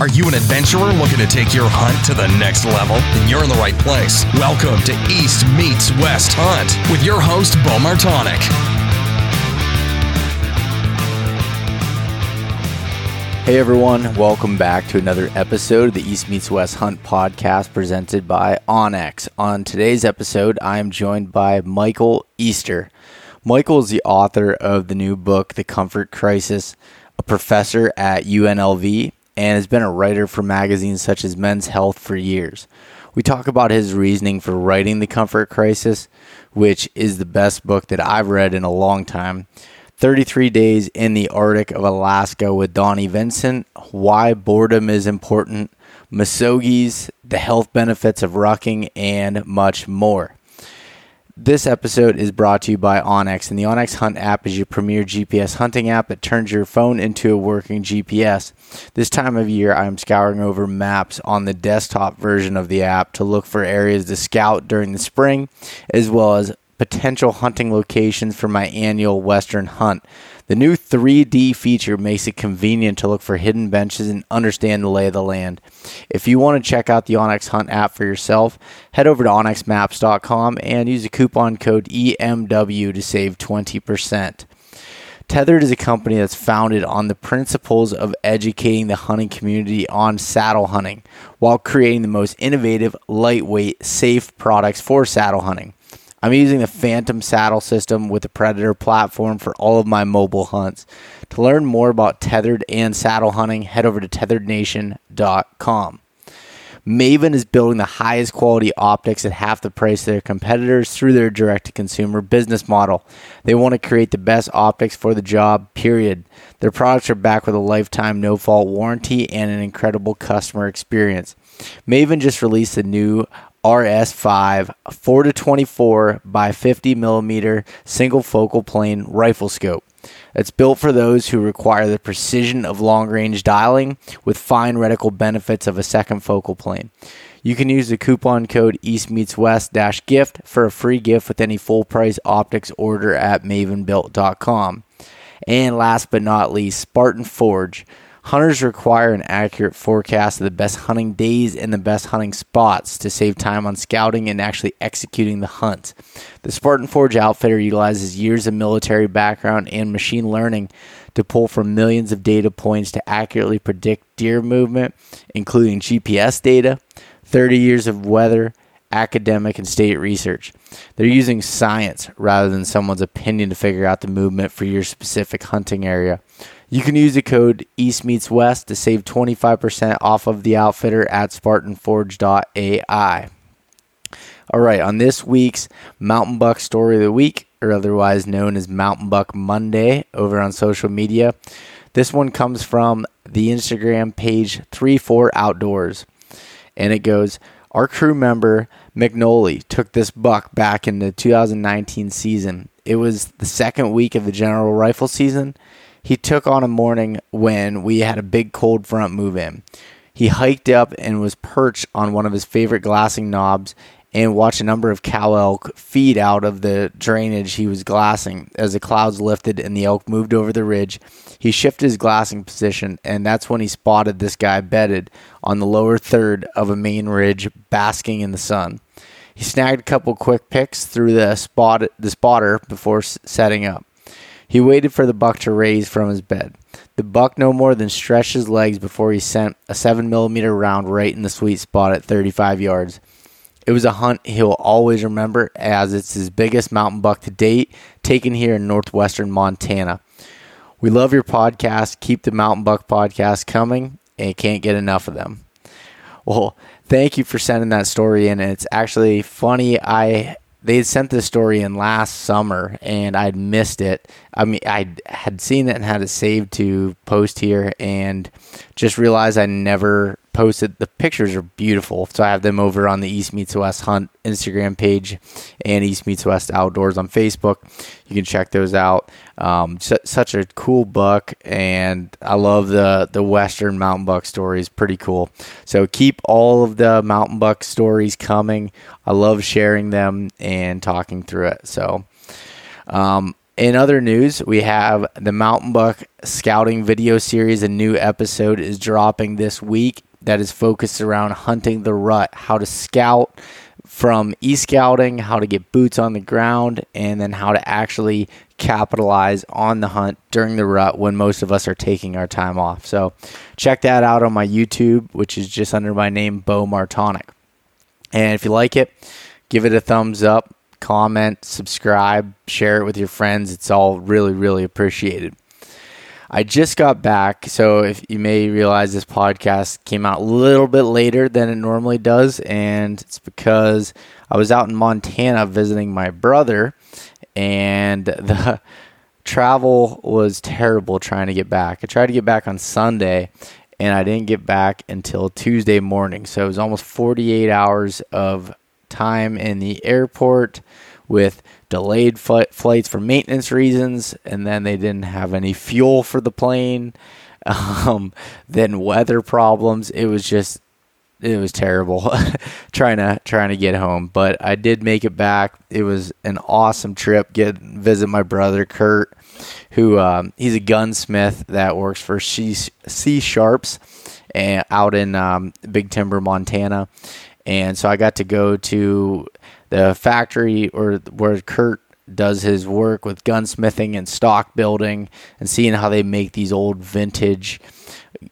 Are you an adventurer looking to take your hunt to the next level? Then you're in the right place. Welcome to East Meets West Hunt with your host, Bo Martonic. Hey everyone, welcome back to another episode of the East Meets West Hunt podcast presented by onX. On today's episode, I am joined by Michael Easter. Michael is the author of the new book, The Comfort Crisis, a professor at UNLV, and has been a writer for magazines such as Men's Health for years. We talk about his reasoning for writing The Comfort Crisis, which is the best book that I've read in a long time 33 Days in the Arctic of Alaska with Donnie Vincent, Why Boredom is Important, Misogi's, The Health Benefits of Rocking, and much more. This episode is brought to you by onX, and the onX Hunt app is your premier GPS hunting app that turns your phone into a working GPS. This time of year, I'm scouring over maps on the desktop version of the app to look for areas to scout during the spring, as well as potential hunting locations for my annual Western hunt. The new 3D feature makes it convenient to look for hidden benches and understand the lay of the land. If you want to check out the onX Hunt app for yourself, head over to onxmaps.com and use the coupon code EMW to save 20%. Tethered is a company that's founded on the principles of educating the hunting community on saddle hunting while creating the most innovative, lightweight, safe products for saddle hunting. I'm using the Phantom saddle system with the Predator platform for all of my mobile hunts. To learn more about tethered and saddle hunting, head over to tetherednation.com. Maven is building the highest quality optics at half the price of their competitors through their direct to consumer business model. They want to create the best optics for the job, period. Their products are backed with a lifetime no fault warranty and an incredible customer experience. Maven just released a new RS5 4 to 24 by 50 millimeter single focal plane rifle scope. It's built for those who require the precision of long range dialing with fine reticle benefits of a second focal plane. You can use the coupon code East Meets West gift for a free gift with any full price optics order at mavenbuilt.com. And last but not least, Spartan Forge. Hunters require an accurate forecast of the best hunting days and the best hunting spots to save time on scouting and actually executing the hunt. The Spartan Forge outfitter utilizes years of military background and machine learning to pull from millions of data points to accurately predict deer movement, including GPS data, 30 years of weather, academic, and state research. They're using science rather than someone's opinion to figure out the movement for your specific hunting area. You can use the code East Meets West to save 25% off of the outfitter at SpartanForge.ai. All right, on this week's Mountain Buck Story of the Week, or otherwise known as Mountain Buck Monday over on social media, this one comes from the Instagram page 34 Outdoors. And it goes, Our crew member McNolly took this buck back in the 2019 season. It was the second week of the general rifle season he took on a morning when we had a big cold front move in. He hiked up and was perched on one of his favorite glassing knobs and watched a number of cow elk feed out of the drainage he was glassing. As the clouds lifted and the elk moved over the ridge, he shifted his glassing position, and that's when he spotted this guy bedded on the lower third of a main ridge, basking in the sun. He snagged a couple quick picks through the spot the spotter before setting up. He waited for the buck to raise from his bed. The buck no more than stretched his legs before he sent a 7 millimeter round right in the sweet spot at 35 yards. It was a hunt he'll always remember as it's his biggest mountain buck to date, taken here in northwestern Montana. We love your podcast. Keep the Mountain Buck podcast coming and can't get enough of them. Well, thank you for sending that story in. And It's actually funny. I they had sent this story in last summer and I'd missed it. I mean, I had seen it and had it saved to post here and just realized I never posted. The pictures are beautiful. So I have them over on the East Meets West Hunt Instagram page and East Meets West Outdoors on Facebook. You can check those out. Um, such a cool buck, and I love the the Western mountain buck stories. Pretty cool. So keep all of the mountain buck stories coming. I love sharing them and talking through it. So. Um, In other news, we have the Mountain Buck Scouting video series. A new episode is dropping this week that is focused around hunting the rut, how to scout from e scouting, how to get boots on the ground, and then how to actually capitalize on the hunt during the rut when most of us are taking our time off. So check that out on my YouTube, which is just under my name, Bo Martonic. And if you like it, give it a thumbs up, comment, subscribe, share it with your friends. It's all really, really appreciated. I just got back, so if you may realize this podcast came out a little bit later than it normally does, and it's because I was out in Montana visiting my brother, and the travel was terrible trying to get back. I tried to get back on Sunday, and I didn't get back until Tuesday morning, so it was almost 48 hours of time in the airport with delayed fl- flights for maintenance reasons, and then they didn't have any fuel for the plane. Um, then weather problems. It was just, it was terrible trying to trying to get home. But I did make it back. It was an awesome trip. Get visit my brother Kurt, who um, he's a gunsmith that works for C, C Sharps, and out in um, Big Timber, Montana. And so I got to go to the factory or where Kurt does his work with gunsmithing and stock building and seeing how they make these old vintage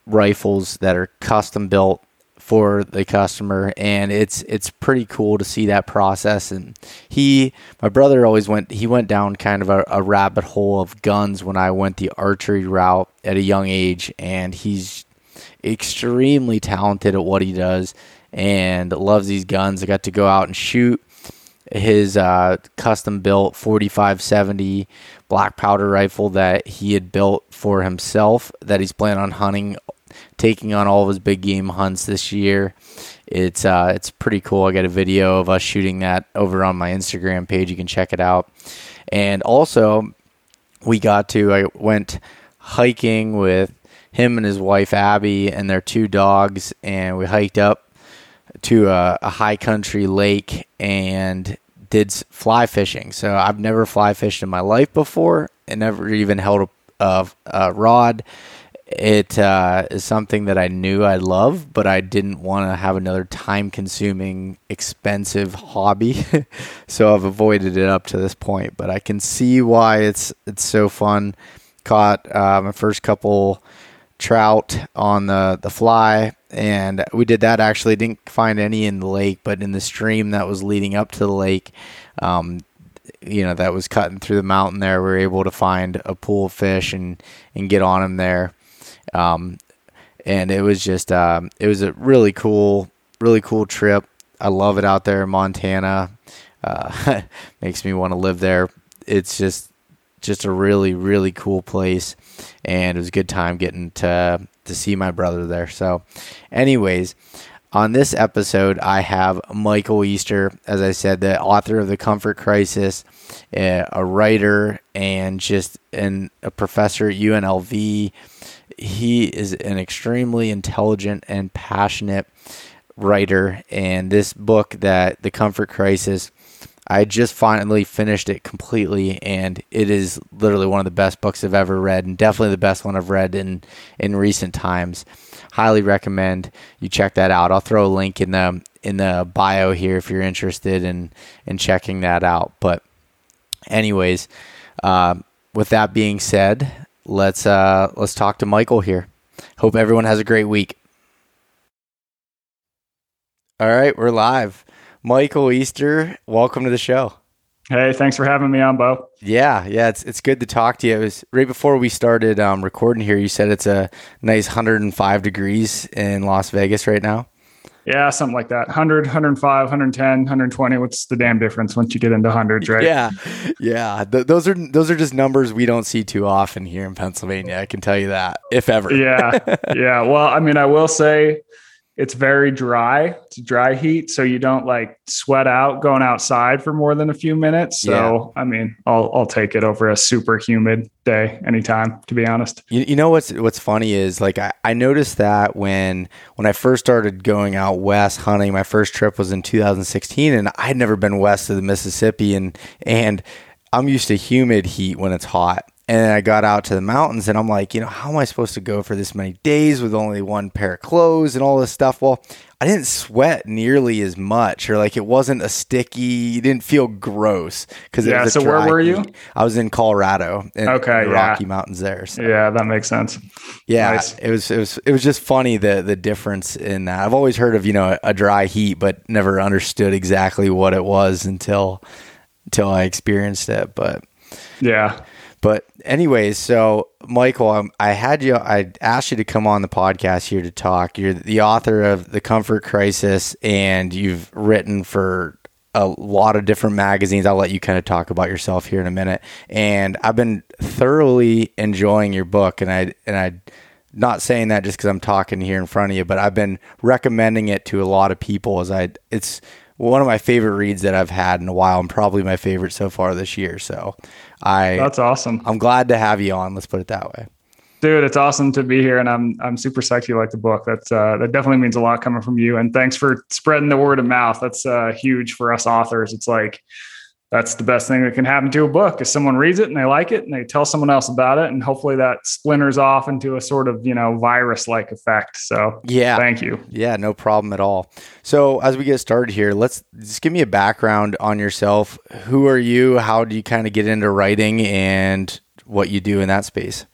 rifles that are custom built for the customer. And it's it's pretty cool to see that process. And he my brother always went he went down kind of a, a rabbit hole of guns when I went the archery route at a young age. And he's extremely talented at what he does and loves these guns. I got to go out and shoot his uh, custom built 4570 black powder rifle that he had built for himself that he's planning on hunting taking on all of his big game hunts this year. It's uh, it's pretty cool. I got a video of us shooting that over on my instagram page. You can check it out. And also we got to i went hiking with him and his wife abby and their two dogs and we hiked up to a, a high country lake and did fly fishing. So I've never fly fished in my life before and never even held a, a, a rod. It uh, is something that I knew I love, but I didn't want to have another time consuming, expensive hobby. so I've avoided it up to this point. But I can see why it's it's so fun. Caught uh, my first couple trout on the, the fly and we did that. Actually didn't find any in the lake but in the stream that was leading up to the lake um, you know that was cutting through the mountain there we were able to find a pool of fish and and get on them there. Um, and it was just um, it was a really cool really cool trip. I love it out there in montana. Uh, makes me want to live there. It's just just a really really cool place and it was a good time getting to to see my brother there. So, anyways, on this episode, I have Michael Easter, as I said, the author of the Comfort Crisis, a writer, and just an, a professor at UNLV. He is an extremely intelligent and passionate writer, and this book that the Comfort Crisis I just finally finished it completely, and it is literally one of the best books I've ever read, and definitely the best one I've read in in recent times. Highly recommend you check that out. I'll throw a link in the in the bio here if you're interested in in checking that out. But, anyways, uh, with that being said, let's uh, let's talk to Michael here. Hope everyone has a great week. All right, we're live. Michael Easter, welcome to the show. Hey, thanks for having me on, Bo. Yeah, yeah, it's it's good to talk to you. It was right before we started um, recording here. You said it's a nice 105 degrees in Las Vegas right now. Yeah, something like that. 100, 105, 110, 120. What's the damn difference once you get into hundreds, right? Yeah, yeah. Th- those are those are just numbers we don't see too often here in Pennsylvania. I can tell you that, if ever. yeah, yeah. Well, I mean, I will say it's very dry. It's dry heat, so you don't like sweat out going outside for more than a few minutes. So, yeah. I mean, I'll I'll take it over a super humid day anytime. To be honest, you, you know what's what's funny is like I, I noticed that when when I first started going out west hunting, my first trip was in 2016, and I had never been west of the Mississippi, and and I'm used to humid heat when it's hot. And I got out to the mountains and I'm like, you know, how am I supposed to go for this many days with only one pair of clothes and all this stuff? Well, I didn't sweat nearly as much, or like it wasn't a sticky, didn't feel gross because yeah. so where were you? Heat. I was in Colorado, in, okay, the yeah. Rocky Mountains there. So. Yeah, that makes sense. Yeah, nice. it was it was it was just funny the the difference in that. I've always heard of you know a dry heat, but never understood exactly what it was until until I experienced it. But yeah. But anyways, so Michael, um, I had you. I asked you to come on the podcast here to talk. You're the author of the Comfort Crisis, and you've written for a lot of different magazines. I'll let you kind of talk about yourself here in a minute. And I've been thoroughly enjoying your book, and I and I not saying that just because I'm talking here in front of you, but I've been recommending it to a lot of people as I it's one of my favorite reads that I've had in a while and probably my favorite so far this year. So I That's awesome. I'm glad to have you on. Let's put it that way. Dude, it's awesome to be here and I'm I'm super psyched you like the book. That's uh, that definitely means a lot coming from you and thanks for spreading the word of mouth. That's uh, huge for us authors. It's like that's the best thing that can happen to a book is someone reads it and they like it and they tell someone else about it and hopefully that splinters off into a sort of you know virus like effect. So yeah. thank you. Yeah no problem at all. So as we get started here let's just give me a background on yourself. Who are you? How do you kind of get into writing and what you do in that space?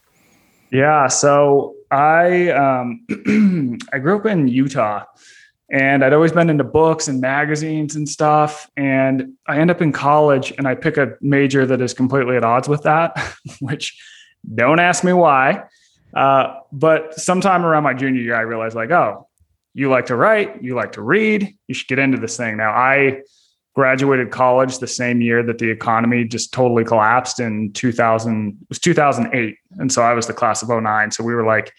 Yeah so i um i grew up in utah and I'd always been into books and magazines and stuff. And I end up in college and I pick a major that is completely at odds with that, which don't ask me why. Uh, but sometime around my junior year, I realized like, oh, you like to write, you like to read, you should get into this thing. Now, I graduated college the same year that the economy just totally collapsed in 2000, it was 2008. And so I was the class of 09. So we were like,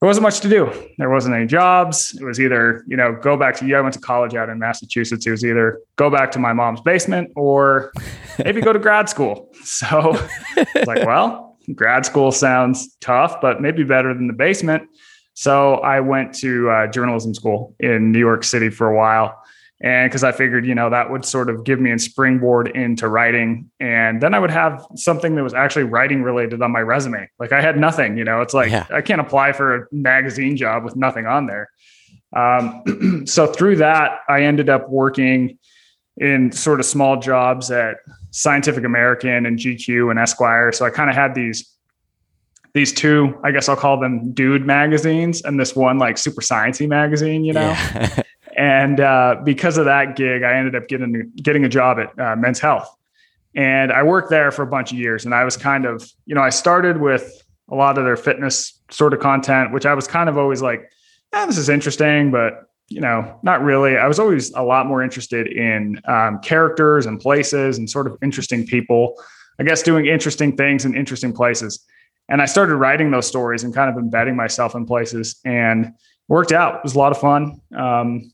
there wasn't much to do. There wasn't any jobs. It was either, you know, go back to, yeah, I went to college out in Massachusetts. It was either go back to my mom's basement or maybe go to grad school. So it's like, well, grad school sounds tough, but maybe better than the basement. So I went to uh, journalism school in New York City for a while and because I figured, you know, that would sort of give me a springboard into writing, and then I would have something that was actually writing related on my resume. Like I had nothing, you know, it's like yeah. I can't apply for a magazine job with nothing on there. Um, so through that, I ended up working in sort of small jobs at Scientific American and GQ and Esquire. So I kind of had these these two, I guess I'll call them dude magazines, and this one like super sciencey magazine, you know. Yeah. And uh, because of that gig, I ended up getting getting a job at uh, Men's Health, and I worked there for a bunch of years. And I was kind of, you know, I started with a lot of their fitness sort of content, which I was kind of always like, eh, this is interesting, but you know, not really. I was always a lot more interested in um, characters and places and sort of interesting people. I guess doing interesting things in interesting places. And I started writing those stories and kind of embedding myself in places and worked out. It was a lot of fun. Um,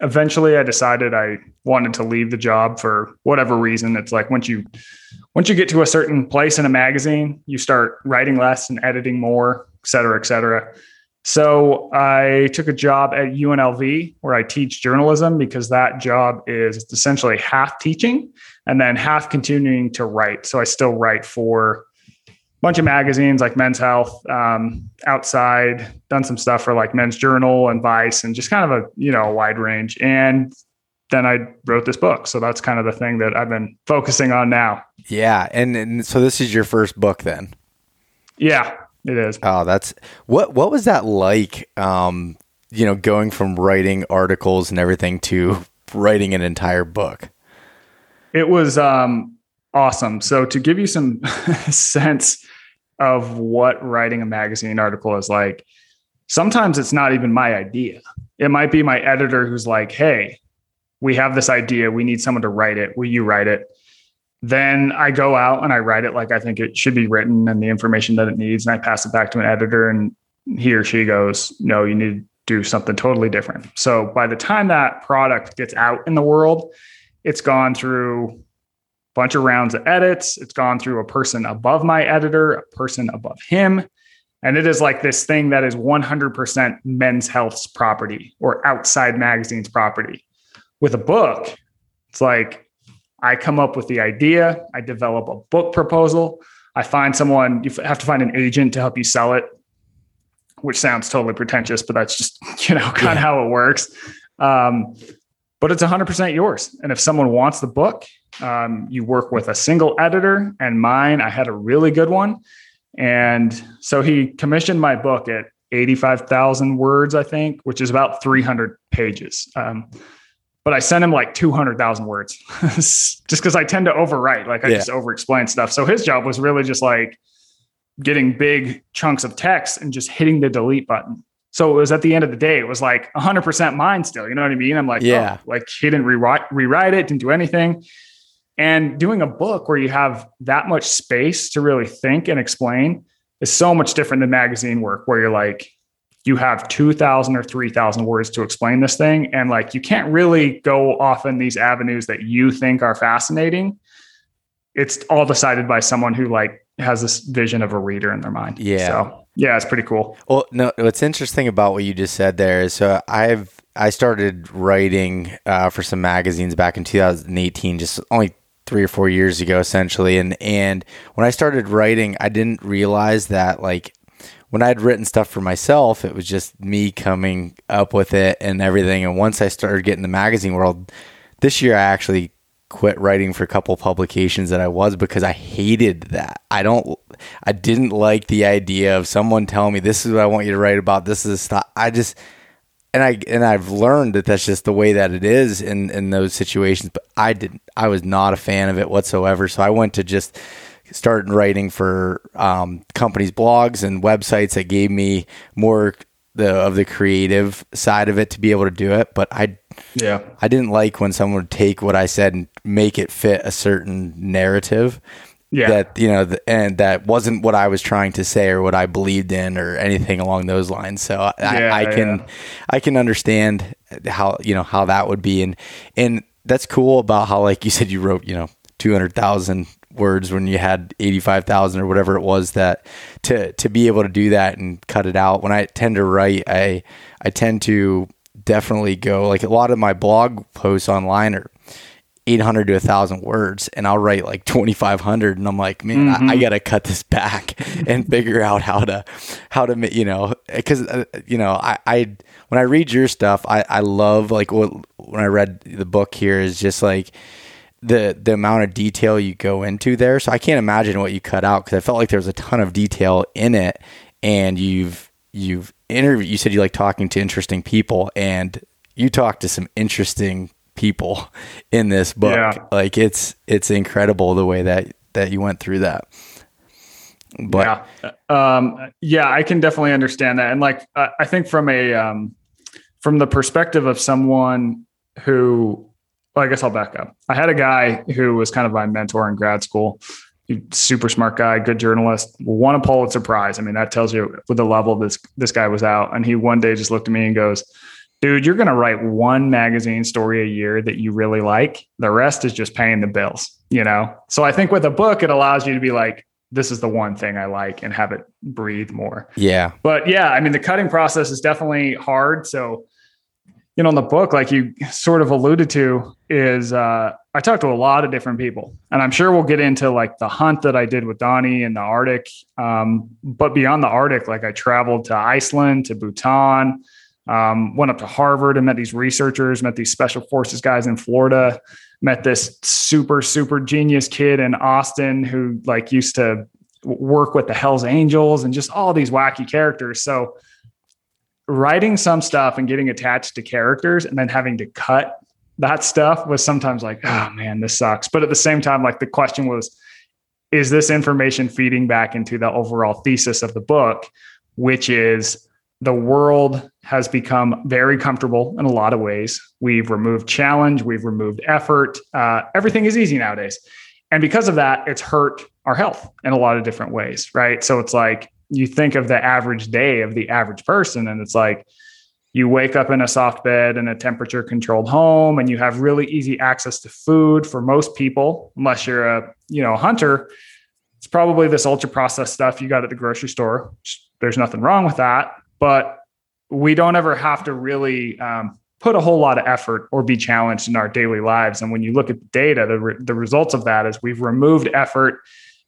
eventually I decided I wanted to leave the job for whatever reason. It's like once you once you get to a certain place in a magazine, you start writing less and editing more, et cetera, et cetera. So I took a job at UNLV where I teach journalism because that job is essentially half teaching and then half continuing to write. So I still write for bunch of magazines like Men's Health, um, Outside, done some stuff for like Men's Journal and Vice, and just kind of a you know a wide range. And then I wrote this book, so that's kind of the thing that I've been focusing on now. Yeah, and, and so this is your first book then. Yeah, it is. Oh, that's what. What was that like? Um, you know, going from writing articles and everything to writing an entire book. It was um, awesome. So to give you some sense of what writing a magazine article is like. Sometimes it's not even my idea. It might be my editor who's like, hey, we have this idea. We need someone to write it. Will you write it? Then I go out and I write it like I think it should be written and the information that it needs. And I pass it back to an editor and he or she goes, no, you need to do something totally different. So by the time that product gets out in the world, it's gone through bunch of rounds of edits. It's gone through a person above my editor, a person above him. And it is like this thing that is 100% men's health's property or outside magazine's property. With a book, it's like, I come up with the idea, I develop a book proposal, I find someone, you have to find an agent to help you sell it, which sounds totally pretentious, but that's just, you know, kind of how it works. Um, but it's 100% yours. And if someone wants the book, um, you work with a single editor. And mine, I had a really good one. And so he commissioned my book at 85,000 words, I think, which is about 300 pages. Um, but I sent him like 200,000 words just because I tend to overwrite. Like I yeah. just over explain stuff. So his job was really just like getting big chunks of text and just hitting the delete button. So it was at the end of the day, it was like 100% mine still. You know what I mean? I'm like, yeah, oh, like he didn't rewrite, rewrite it, didn't do anything. And doing a book where you have that much space to really think and explain is so much different than magazine work where you're like, you have 2000 or 3000 words to explain this thing. And like, you can't really go off in these avenues that you think are fascinating. It's all decided by someone who like has this vision of a reader in their mind. Yeah. So yeah, it's pretty cool. Well, no, what's interesting about what you just said there is so I've, I started writing uh, for some magazines back in 2018, just only three or four years ago essentially. And and when i started writing i didn't realize that like when i'd written stuff for myself it was just me coming up with it and everything. And once i started getting the magazine world this year i actually quit writing for a couple publications that i was because i hated that. I don't i didn't like the idea of someone telling me this is what i want you to write about. This is stuff. I just and I and I've learned that that's just the way that it is in in those situations. But I didn't. I was not a fan of it whatsoever. So I went to just start writing for um, companies' blogs and websites that gave me more the of the creative side of it to be able to do it. But I yeah I didn't like when someone would take what I said and make it fit a certain narrative yeah. that you know and that wasn't what i was trying to say or what i believed in or anything along those lines so i, yeah, I can yeah. i can understand how you know how that would be and and that's cool about how like you said you wrote you know 200000 words when you had 85,000 or whatever it was that to to be able to do that and cut it out when I tend to write I I tend to definitely go like a lot of my blog posts online are 800 to 1000 words and I'll write like 2500 and I'm like man mm-hmm. I, I mm-hmm. got to cut this back and figure out how to how to you know cuz uh, you know I I when I read your stuff I I love like what, when I read the book here is just like the the amount of detail you go into there so I can't imagine what you cut out cuz I felt like there was a ton of detail in it and you've you've interviewed you said you like talking to interesting people and you talked to some interesting people in this book. Yeah. Like it's it's incredible the way that that you went through that. But yeah, um, yeah, I can definitely understand that, and like I think from a um, from the perspective of someone who, well, I guess I'll back up. I had a guy who was kind of my mentor in grad school. Super smart guy, good journalist, won a Pulitzer Prize. I mean, that tells you with the level this this guy was out. And he one day just looked at me and goes, dude, you're going to write one magazine story a year that you really like. The rest is just paying the bills, you know? So I think with a book, it allows you to be like, this is the one thing I like and have it breathe more. Yeah. But yeah, I mean, the cutting process is definitely hard. So, you know, in the book, like you sort of alluded to, is uh, I talked to a lot of different people, and I'm sure we'll get into like the hunt that I did with Donnie in the Arctic. Um, but beyond the Arctic, like I traveled to Iceland, to Bhutan, um, went up to Harvard and met these researchers, met these special forces guys in Florida, met this super, super genius kid in Austin who like used to work with the Hells Angels and just all these wacky characters. So writing some stuff and getting attached to characters and then having to cut that stuff was sometimes like, oh man, this sucks. But at the same time, like the question was, is this information feeding back into the overall thesis of the book, which is the world has become very comfortable in a lot of ways. We've removed challenge, we've removed effort. Uh, everything is easy nowadays. And because of that, it's hurt our health in a lot of different ways, right? So it's like you think of the average day of the average person, and it's like you wake up in a soft bed in a temperature controlled home and you have really easy access to food for most people unless you're a you know a hunter it's probably this ultra processed stuff you got at the grocery store there's nothing wrong with that but we don't ever have to really um, put a whole lot of effort or be challenged in our daily lives. And when you look at the data, the, re- the results of that is we've removed effort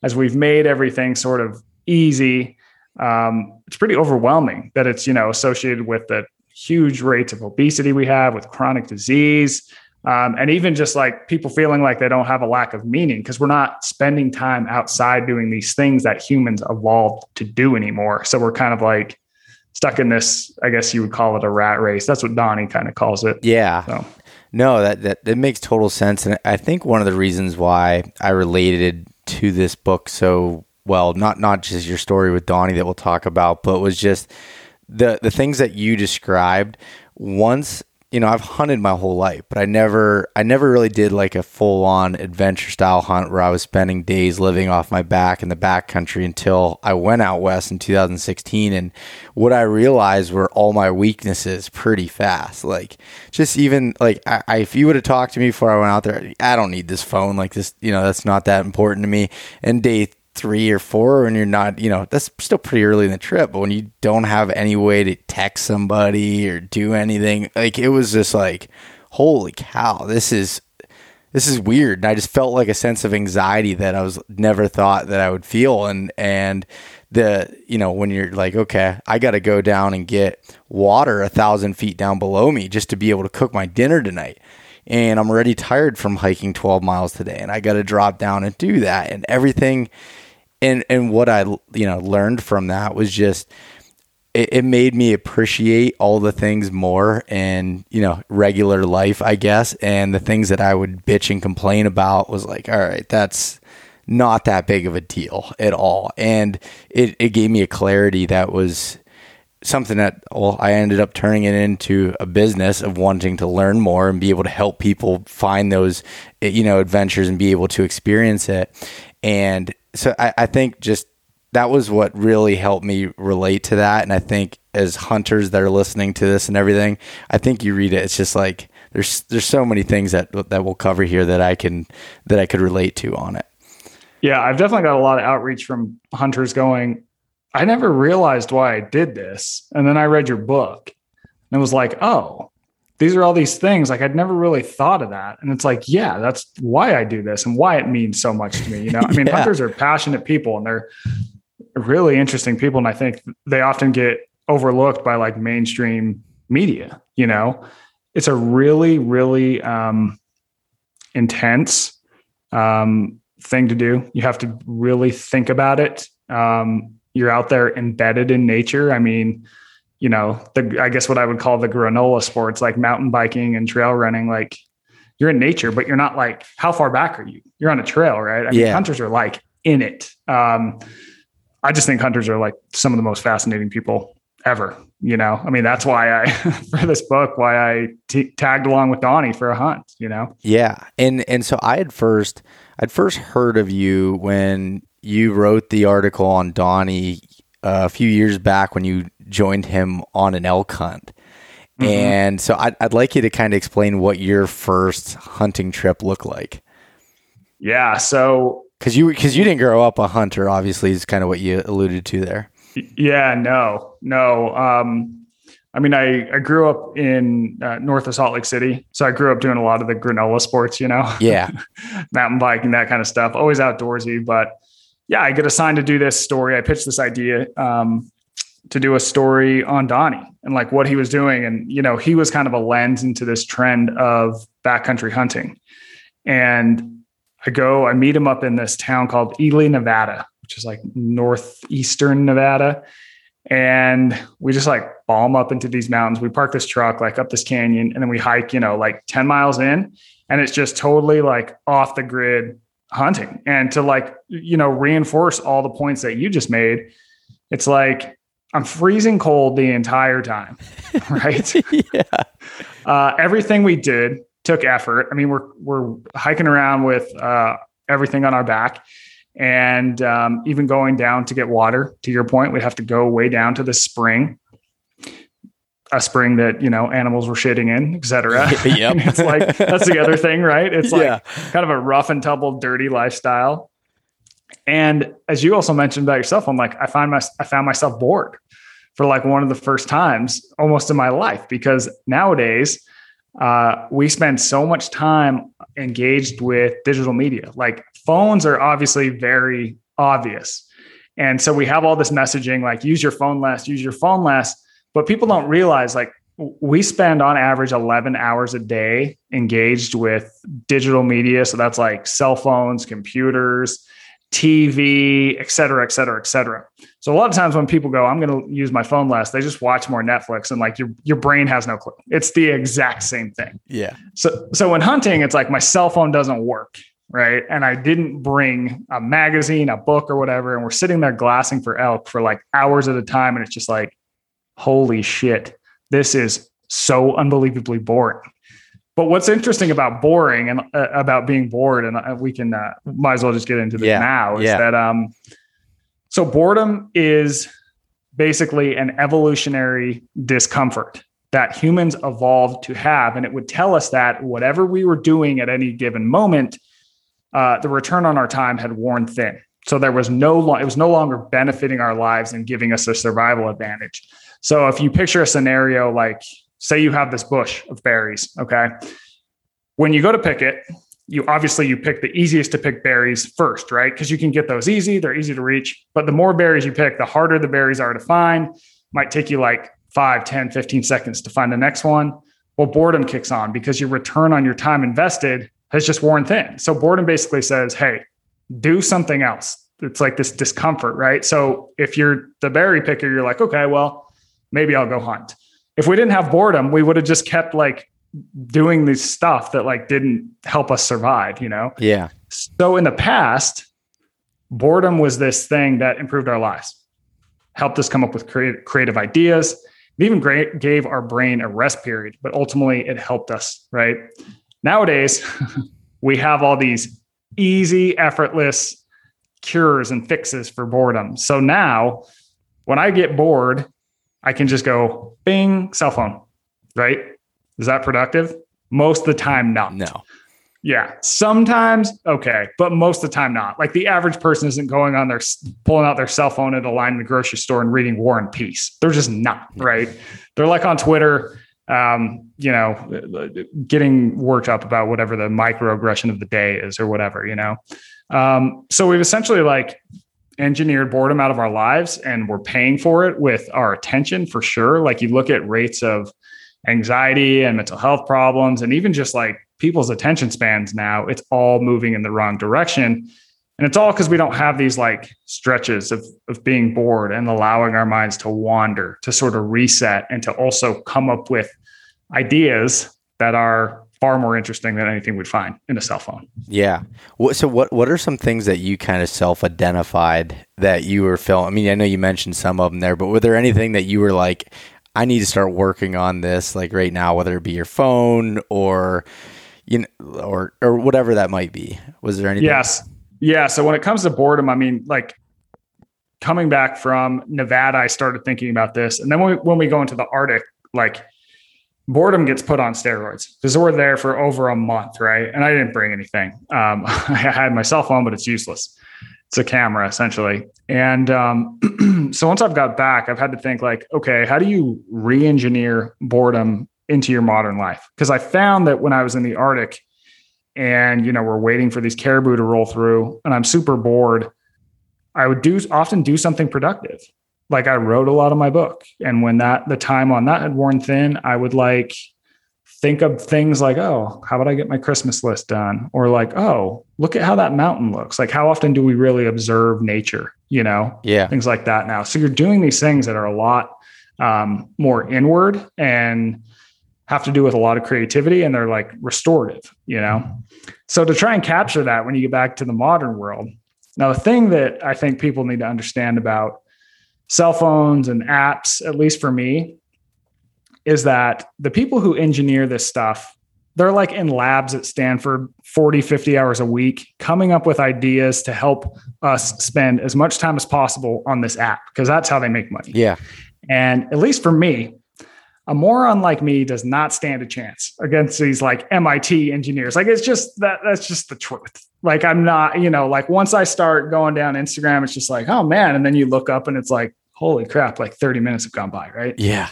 as we've made everything sort of easy. Um, it's pretty overwhelming that it's, you know, associated with the huge rates of obesity we have with chronic disease. Um, and even just like people feeling like they don't have a lack of meaning because we're not spending time outside doing these things that humans evolved to do anymore. So we're kind of like stuck in this, I guess you would call it a rat race. That's what Donnie kind of calls it. Yeah. So. No, that, that that makes total sense, and I think one of the reasons why I related to this book so well, not not just your story with Donnie that we'll talk about, but was just the the things that you described. Once you know, I've hunted my whole life, but I never, I never really did like a full on adventure style hunt where I was spending days living off my back in the backcountry until I went out west in 2016. And what I realized were all my weaknesses pretty fast. Like, just even like, I, I, if you would have talked to me before I went out there, I don't need this phone. Like, this, you know, that's not that important to me. And day three or four when you're not, you know, that's still pretty early in the trip. But when you don't have any way to text somebody or do anything, like it was just like, holy cow, this is this is weird. And I just felt like a sense of anxiety that I was never thought that I would feel. And and the you know when you're like, okay, I got to go down and get water a thousand feet down below me just to be able to cook my dinner tonight and I'm already tired from hiking 12 miles today and I got to drop down and do that and everything and and what I you know learned from that was just it, it, made me appreciate all the things more in you know regular life, I guess, and the things that I would bitch and complain about was like, all right, that's not that big of a deal at all, and it it gave me a clarity that was something that well I ended up turning it into a business of wanting to learn more and be able to help people find those you know adventures and be able to experience it. And so I, I think just that was what really helped me relate to that. And I think as hunters that are listening to this and everything, I think you read it. It's just like there's there's so many things that that we'll cover here that I can that I could relate to on it. Yeah, I've definitely got a lot of outreach from hunters going. I never realized why I did this, and then I read your book, and it was like, oh, these are all these things like i'd never really thought of that. And it's like yeah that's why i do this and why it means so much to me you know? I mean yeah. hunters are passionate people and they're really interesting people and i think they often get overlooked by like mainstream media you know? It's a really really um, intense um, thing to do. You have to really think about it. Um, you're out there embedded in nature. I mean you know, the I guess what I would call the granola sports like mountain biking and trail running, like you're in nature, but you're not like how far back are you? You're on a trail, right? I mean, yeah. hunters are like in it. Um, I just think hunters are like some of the most fascinating people ever. You know, I mean, that's why I for this book, why I t- tagged along with Donnie for a hunt. You know, yeah, and and so I had first, I'd first heard of you when you wrote the article on Donnie uh, a few years back when you joined him on an elk hunt. Mm-hmm. And so I'd, I'd like you to kind of explain what your first hunting trip looked like. Yeah. So, because you because you didn't grow up a hunter, obviously, is kind of what you alluded to there. Yeah. No. No. Um, I mean, I, I grew up in uh, north of Salt Lake City, so I grew up doing a lot of the granola sports, you know, yeah, mountain biking, that kind of stuff. Always outdoorsy, but yeah, I get assigned to do this story. I pitched this idea um, to do a story on Donnie and like what he was doing. And, you know, he was kind of a lens into this trend of backcountry hunting. And I go, I meet him up in this town called Ely, Nevada, which is like northeastern Nevada. And we just like bomb up into these mountains. We park this truck like up this canyon and then we hike, you know, like 10 miles in. And it's just totally like off the grid hunting. And to like, you know, reinforce all the points that you just made, it's like I'm freezing cold the entire time, right? yeah. Uh, everything we did took effort. I mean, we're we're hiking around with uh, everything on our back, and um, even going down to get water. To your point, we'd have to go way down to the spring, a spring that you know animals were shitting in, etc. Yep. it's like that's the other thing, right? It's like yeah. kind of a rough and tumble, dirty lifestyle. And as you also mentioned about yourself, I'm like, I find my, I found myself bored for like one of the first times almost in my life because nowadays uh, we spend so much time engaged with digital media. Like phones are obviously very obvious. And so we have all this messaging like use your phone less, use your phone less. But people don't realize like we spend on average 11 hours a day engaged with digital media. So that's like cell phones, computers, TV, et cetera, et cetera, et cetera. So a lot of times when people go, I'm going to use my phone less, they just watch more Netflix and like your, your brain has no clue. It's the exact same thing. Yeah. So, so when hunting, it's like my cell phone doesn't work. Right. And I didn't bring a magazine, a book or whatever. And we're sitting there glassing for elk for like hours at a time. And it's just like, holy shit, this is so unbelievably boring. But what's interesting about boring and uh, about being bored, and uh, we can uh, might as well just get into this yeah. now, is yeah. that um, so boredom is basically an evolutionary discomfort that humans evolved to have, and it would tell us that whatever we were doing at any given moment, uh, the return on our time had worn thin. So there was no, lo- it was no longer benefiting our lives and giving us a survival advantage. So if you picture a scenario like say you have this bush of berries, okay? When you go to pick it, you obviously you pick the easiest to pick berries first, right? Because you can get those easy, they're easy to reach. But the more berries you pick, the harder the berries are to find. Might take you like 5, 10, 15 seconds to find the next one. Well, boredom kicks on because your return on your time invested has just worn thin. So boredom basically says, hey, do something else. It's like this discomfort, right? So if you're the berry picker, you're like, okay, well, maybe I'll go hunt if we didn't have boredom, we would have just kept like doing this stuff that like didn't help us survive, you know? Yeah. So in the past, boredom was this thing that improved our lives, helped us come up with creative, creative ideas. It even great, gave our brain a rest period, but ultimately it helped us, right? Nowadays, we have all these easy, effortless cures and fixes for boredom. So now when I get bored, I can just go bing, cell phone, right? Is that productive? Most of the time, not. No. Yeah. Sometimes, okay. But most of the time, not. Like the average person isn't going on their, pulling out their cell phone at a line in the grocery store and reading War and Peace. They're just not, right? They're like on Twitter, um, you know, getting worked up about whatever the microaggression of the day is or whatever, you know? Um, so we've essentially like engineered boredom out of our lives and we're paying for it with our attention for sure. Like you look at rates of anxiety and mental health problems, and even just like people's attention spans now, it's all moving in the wrong direction. And it's all because we don't have these like stretches of, of being bored and allowing our minds to wander, to sort of reset, and to also come up with ideas that are far more interesting than anything we'd find in a cell phone. Yeah. So what what are some things that you kind of self identified that you were feeling? I mean, I know you mentioned some of them there, but were there anything that you were like, I need to start working on this, like right now, whether it be your phone or you know, or or whatever that might be? Was there anything? Yes. Yeah. So when it comes to boredom, I mean, like coming back from Nevada, I started thinking about this, and then when we, when we go into the Arctic, like boredom gets put on steroids because we're there for over a month, right? And I didn't bring anything. Um, I had my cell phone, but it's useless. It's a camera essentially. And um, so once I've got back, I've had to think like, okay, how do you re-engineer boredom into your modern life? Because I found that when I was in the Arctic, and you know we're waiting for these caribou to roll through, and I'm super bored. I would do often do something productive like I wrote a lot of my book. And when that the time on that had worn thin, I would like think of things like, oh, how would I get my Christmas list done? Or like, oh, look at how that mountain looks. Like, how often do we really observe nature? You know, yeah, things like that now. So you're doing these things that are a lot um, more inward and have to do with a lot of creativity and they're like restorative, you know? So to try and capture that when you get back to the modern world. Now, the thing that I think people need to understand about cell phones and apps, at least for me, is that the people who engineer this stuff, they're like in labs at Stanford 40, 50 hours a week, coming up with ideas to help us spend as much time as possible on this app, because that's how they make money. Yeah. And at least for me, a moron like me does not stand a chance against these like MIT engineers. Like it's just that that's just the truth. Like I'm not, you know, like once I start going down Instagram, it's just like, oh man. And then you look up and it's like, holy crap, like 30 minutes have gone by, right? Yeah.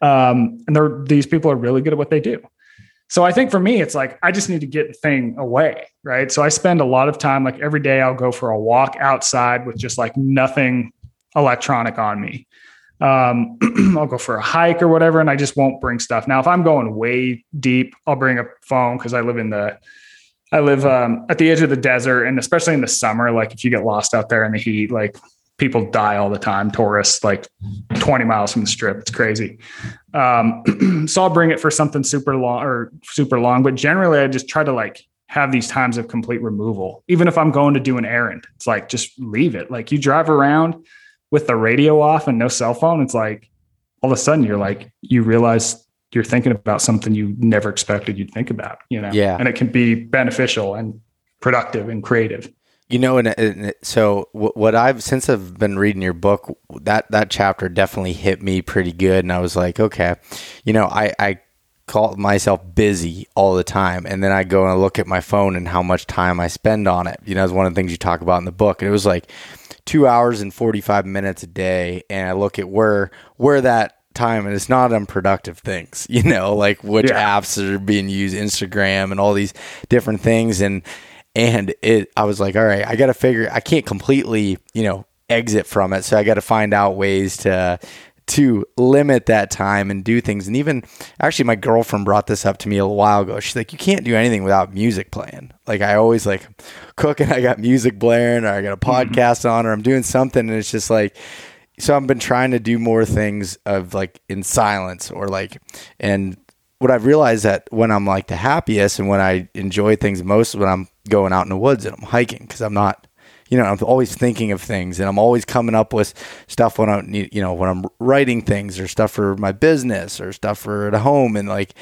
Um, and they're these people are really good at what they do. so I think for me, it's like I just need to get the thing away, right? So I spend a lot of time, like every day, I'll go for a walk outside with just like nothing electronic on me. Um, I'll go for a hike or whatever, and I just won't bring stuff. Now, if I'm going way deep, I'll bring a phone because I live in the I live um, at the edge of the desert, and especially in the summer, like if you get lost out there in the heat, like people die all the time. Tourists like 20 miles from the strip. It's crazy. Um, so I'll bring it for something super long or super long, but generally I just try to like have these times of complete removal. Even if I'm going to do an errand, it's like just leave it. Like you drive around with the radio off and no cell phone, it's like all of a sudden you're like you realize you're thinking about something you never expected you'd think about, you know. Yeah. And it can be beneficial and productive and creative. You know, and, and so what I've since I've been reading your book, that that chapter definitely hit me pretty good, and I was like, okay, you know, I I call myself busy all the time, and then I go and look at my phone and how much time I spend on it. You know, it's one of the things you talk about in the book, and it was like two hours and forty five minutes a day, and I look at where where that time and it's not unproductive things you know like which yeah. apps are being used instagram and all these different things and and it i was like all right i gotta figure i can't completely you know exit from it so i gotta find out ways to to limit that time and do things and even actually my girlfriend brought this up to me a while ago she's like you can't do anything without music playing like i always like cooking i got music blaring or i got a mm-hmm. podcast mm-hmm. on or i'm doing something and it's just like so i've been trying to do more things of like in silence or like and what I've realized that when I'm like the happiest and when I enjoy things most when I'm going out in the woods and I'm hiking because I'm not, you know, I'm always thinking of things and I'm always coming up with stuff when I'm, you know, when I'm writing things or stuff for my business or stuff for at home and like.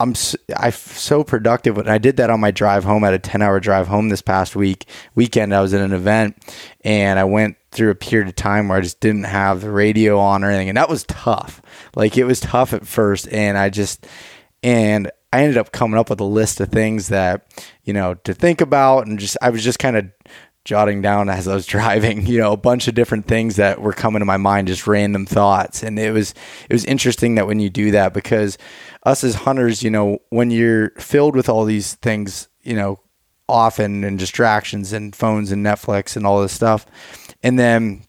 I'm I'm so productive, and I did that on my drive home. at a 10 hour drive home this past week weekend. I was at an event, and I went through a period of time where I just didn't have the radio on or anything, and that was tough. Like it was tough at first, and I just and I ended up coming up with a list of things that you know to think about, and just I was just kind of jotting down as I was driving, you know, a bunch of different things that were coming to my mind, just random thoughts. And it was it was interesting that when you do that, because us as hunters, you know, when you're filled with all these things, you know, often and distractions and phones and Netflix and all this stuff, and then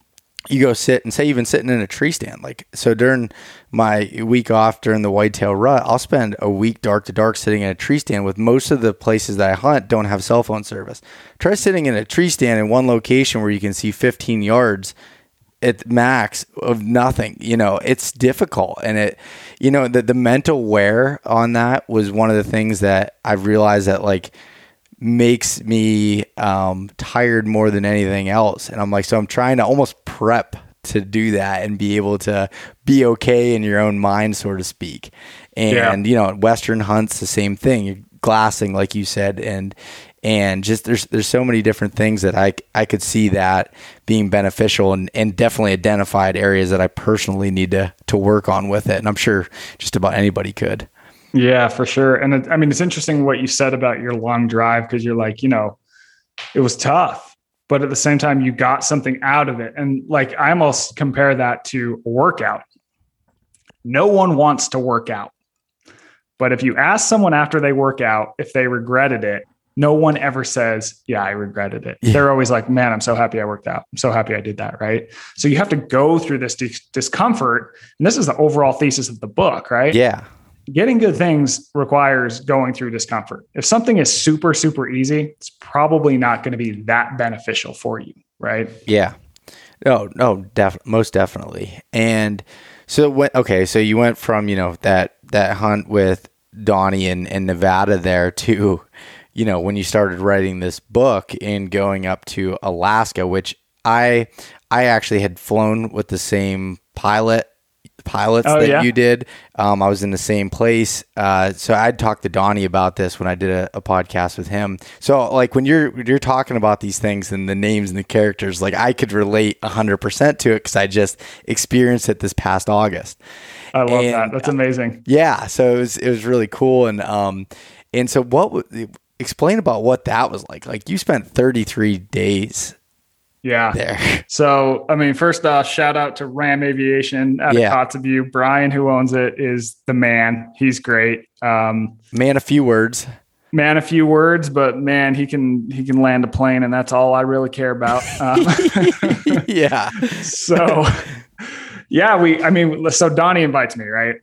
you go sit and say even sitting in a tree stand like so during my week off during the whitetail rut i'll spend a week dark to dark sitting in a tree stand with most of the places that i hunt don't have cell phone service. Try sitting in a tree stand in one location where you can see 15 yards at max of nothing you know it's difficult. And it you know the, the mental wear on that was one of the things that i've realized that like makes me um, tired more than anything else. And I'm like, so I'm trying to almost prep to do that and be able to be okay in your own mind, so to speak. And yeah. you know, Western hunts the same thing. You're glassing, like you said, and and just there's there's so many different things that I I could see that being beneficial and, and definitely identified areas that I personally need to to work on with it. And I'm sure just about anybody could. Yeah, for sure. And it, I mean, it's interesting what you said about your long drive because you're like, you know, it was tough, but at the same time, you got something out of it. And like, I almost compare that to a workout. No one wants to work out. But if you ask someone after they work out if they regretted it, no one ever says, Yeah, I regretted it. Yeah. They're always like, Man, I'm so happy I worked out. I'm so happy I did that. Right. So you have to go through this discomfort. And this is the overall thesis of the book, right? Yeah getting good things requires going through discomfort. If something is super, super easy, it's probably not going to be that beneficial for you, right? Yeah. No, no, def- most definitely. And so when okay, so you went from, you know, that that hunt with Donnie in, in Nevada there to, you know, when you started writing this book and going up to Alaska, which I I actually had flown with the same pilot pilots oh, that yeah? you did. Um, I was in the same place. Uh, so I'd talked to Donnie about this when I did a, a, podcast with him. So like when you're you're talking about these things and the names and the characters, like I could relate hundred percent to it because I just experienced it this past August. I love and, that. That's amazing. Yeah. So it was it was really cool and um and so what explain about what that was like? Like you spent 33 days Yeah. there. So, I mean, first off, shout out to Ram Aviation out Yeah. of Kotzebue. Brian, who owns it, is the man. He's great. Um, Man, a few words. man, a few words, but man, he can he can land a plane, and that's all I really care about. Um, yeah. so, yeah, we. I mean, so Donnie invites me, right?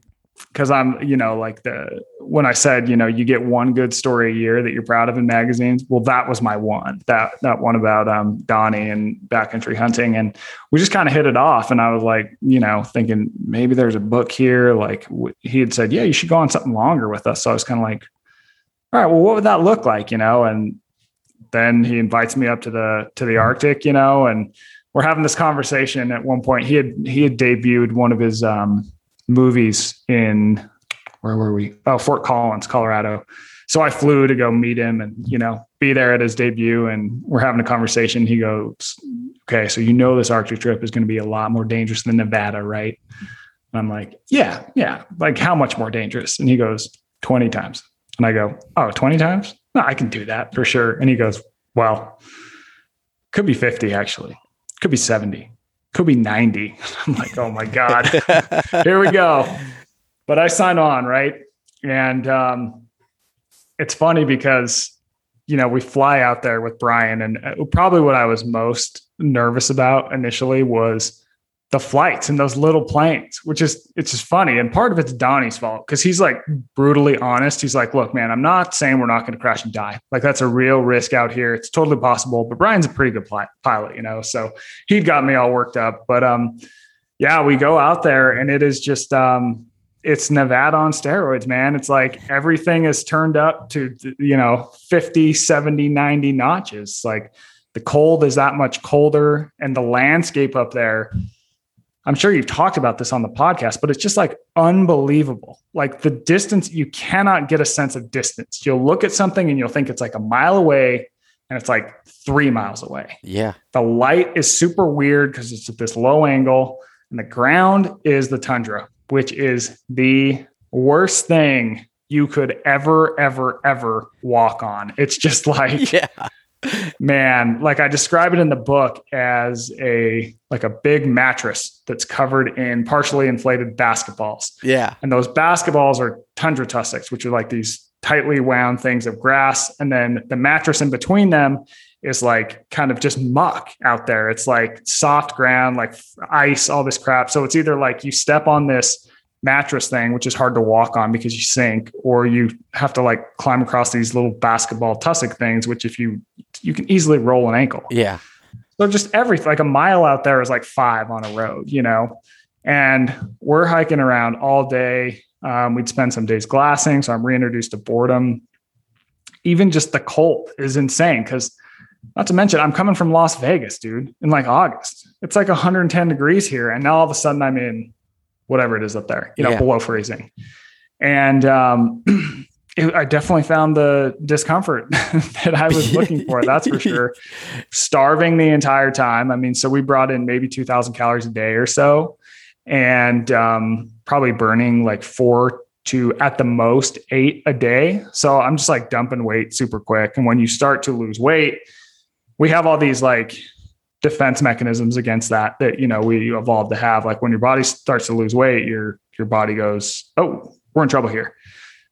Because I'm, you know, like the when I said, you know, you get one good story a year that you're proud of in magazines. Well, that was my one. That that one about um, Donnie and backcountry hunting, and we just kind of hit it off. And I was like, you know, thinking maybe there's a book here. Like w- he had said, yeah, you should go on something longer with us. So I was kind of like, all right, well, what would that look like, you know? And then he invites me up to the to the Arctic, you know, and we're having this conversation. At one point, he had he had debuted one of his um, movies in where were we? Oh, Fort Collins, Colorado. So I flew to go meet him and you know be there at his debut, and we're having a conversation. He goes, "Okay, so you know this Arctic trip is going to be a lot more dangerous than Nevada, right?" And I'm like, "Yeah, yeah. Like how much more dangerous?" And he goes, "20 times." And I go, "Oh, 20 times? No, I can do that for sure." And he goes, "Well, could be 50 actually. Could be 70. Could be 90." I'm like, "Oh my god." here we go. But I sign on, right? And um, it's funny because, you know, we fly out there with Brian, and uh, probably what I was most nervous about initially was the flights and those little planes, which is it's just funny. And part of it's Donnie's fault because he's like brutally honest. He's like, look, man, I'm not saying we're not going to crash and die. Like that's a real risk out here. It's totally possible. But Brian's a pretty good pilot, you know. So he'd got me all worked up. But um, yeah, we go out there and it is just um it's Nevada on steroids, man. It's like everything is turned up to you know 50, 70, 90 notches. Like the cold is that much colder and the landscape up there. I'm sure you've talked about this on the podcast, but it's just like unbelievable. Like the distance, you cannot get a sense of distance. You'll look at something and you'll think it's like a mile away and it's like three miles away. Yeah. The light is super weird because it's at this low angle, and the ground is the tundra, which is the worst thing you could ever, ever, ever walk on. It's just like, Yeah. man, like I describe it in the book as a like a big mattress that's covered in partially inflated basketballs. Yeah. And those basketballs are tundra tussocks, which are like these tightly wound things of grass. And then the mattress in between them is like kind of just muck out there. It's like soft ground, like ice, all this crap. So it's either like you step on this mattress thing, which is hard to walk on because you sink, or you have to like climb across these little basketball tussock things, which if you you can easily roll an ankle. Yeah. So just everything, like a mile out there is like five on a road, you know. And we're hiking around all day. Um, we'd spend some days glassing, so I'm reintroduced to boredom. Even just the cold is insane because, not to mention, I'm coming from Las Vegas, dude, in like August. It's like 110 degrees here, and now all of a sudden I'm in whatever it is up there, you know, Yeah. below freezing. And um, it, I definitely found the discomfort that I was looking for. That's for sure. Starving the entire time. I mean, so we brought in maybe 2,000 calories a day or so, and um, probably burning like four to at the most eight a day. So I'm just like dumping weight super quick. And when you start to lose weight, we have all these like defense mechanisms against that that you know we evolved to have. Like when your body starts to lose weight, your your body goes, "Oh, we're in trouble here."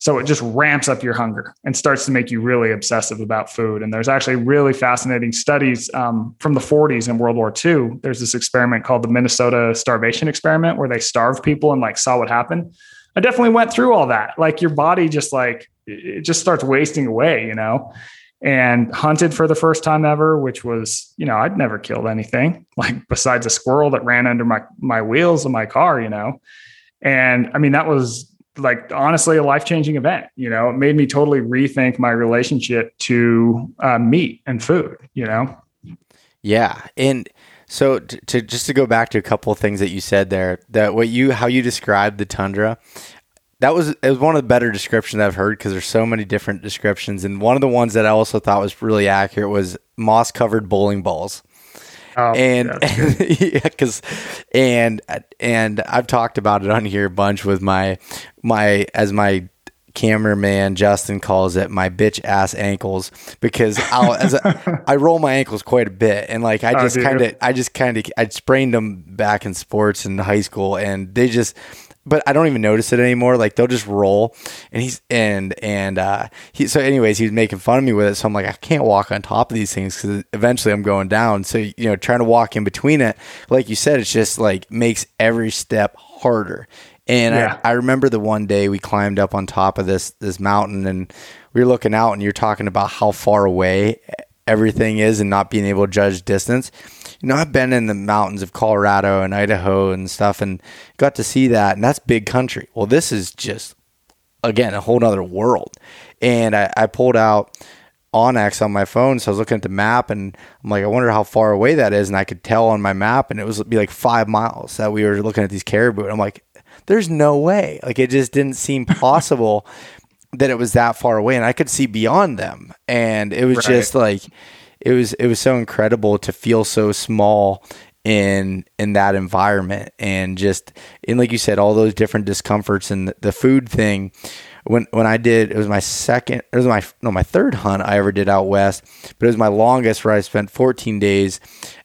So it just ramps up your hunger and starts to make you really obsessive about food. And there's actually really fascinating studies um, from the 40s in World War II. There's this experiment called the Minnesota starvation experiment where they starved people and like saw what happened. I definitely went through all that. Like your body just like it just starts wasting away, you know. And hunted for the first time ever, which was, you know, I'd never killed anything like besides a squirrel that ran under my my wheels of my car, you know. And I mean, that was like honestly a life changing event. You know, it made me totally rethink my relationship to uh, meat and food. You know, Yeah, and so to, to just to go back to a couple of things that you said there, that what you how you described the tundra, that was it was one of the better descriptions I've heard because there's so many different descriptions, and one of the ones that I also thought was really accurate was moss covered bowling balls. Oh, and yeah, yeah, because and and I've talked about it on here a bunch with my my as my cameraman Justin calls it my bitch ass ankles because I'll as a, I roll my ankles quite a bit and like I just oh, kind of I just kind of I sprained them back in sports in high school and they just but I don't even notice it anymore. Like they'll just roll, and he's and and uh, he. So, anyways, he was making fun of me with it. So I'm like, I can't walk on top of these things because eventually I'm going down. So you know, trying to walk in between it, like you said, it's just like makes every step harder. And yeah. I, I remember the one day we climbed up on top of this this mountain and we were looking out and you're talking about how far away everything is and not being able to judge distance. You know, I've been in the mountains of Colorado and Idaho and stuff and got to see that and that's big country. Well, this is just again a whole nother world. And I, I pulled out onX on my phone. So I was looking at the map and I'm like, I wonder how far away that is. And I could tell on my map and it was be like five miles that we were looking at these caribou. And I'm like, there's no way. Like it just didn't seem possible that it was that far away, and I could see beyond them, and it was right. just like it was it was so incredible to feel so small in in that environment. And just and like you said all those different discomforts and the, the food thing. When when I did it was my second it was my no my third hunt I ever did out west but it was my longest where I spent 14 days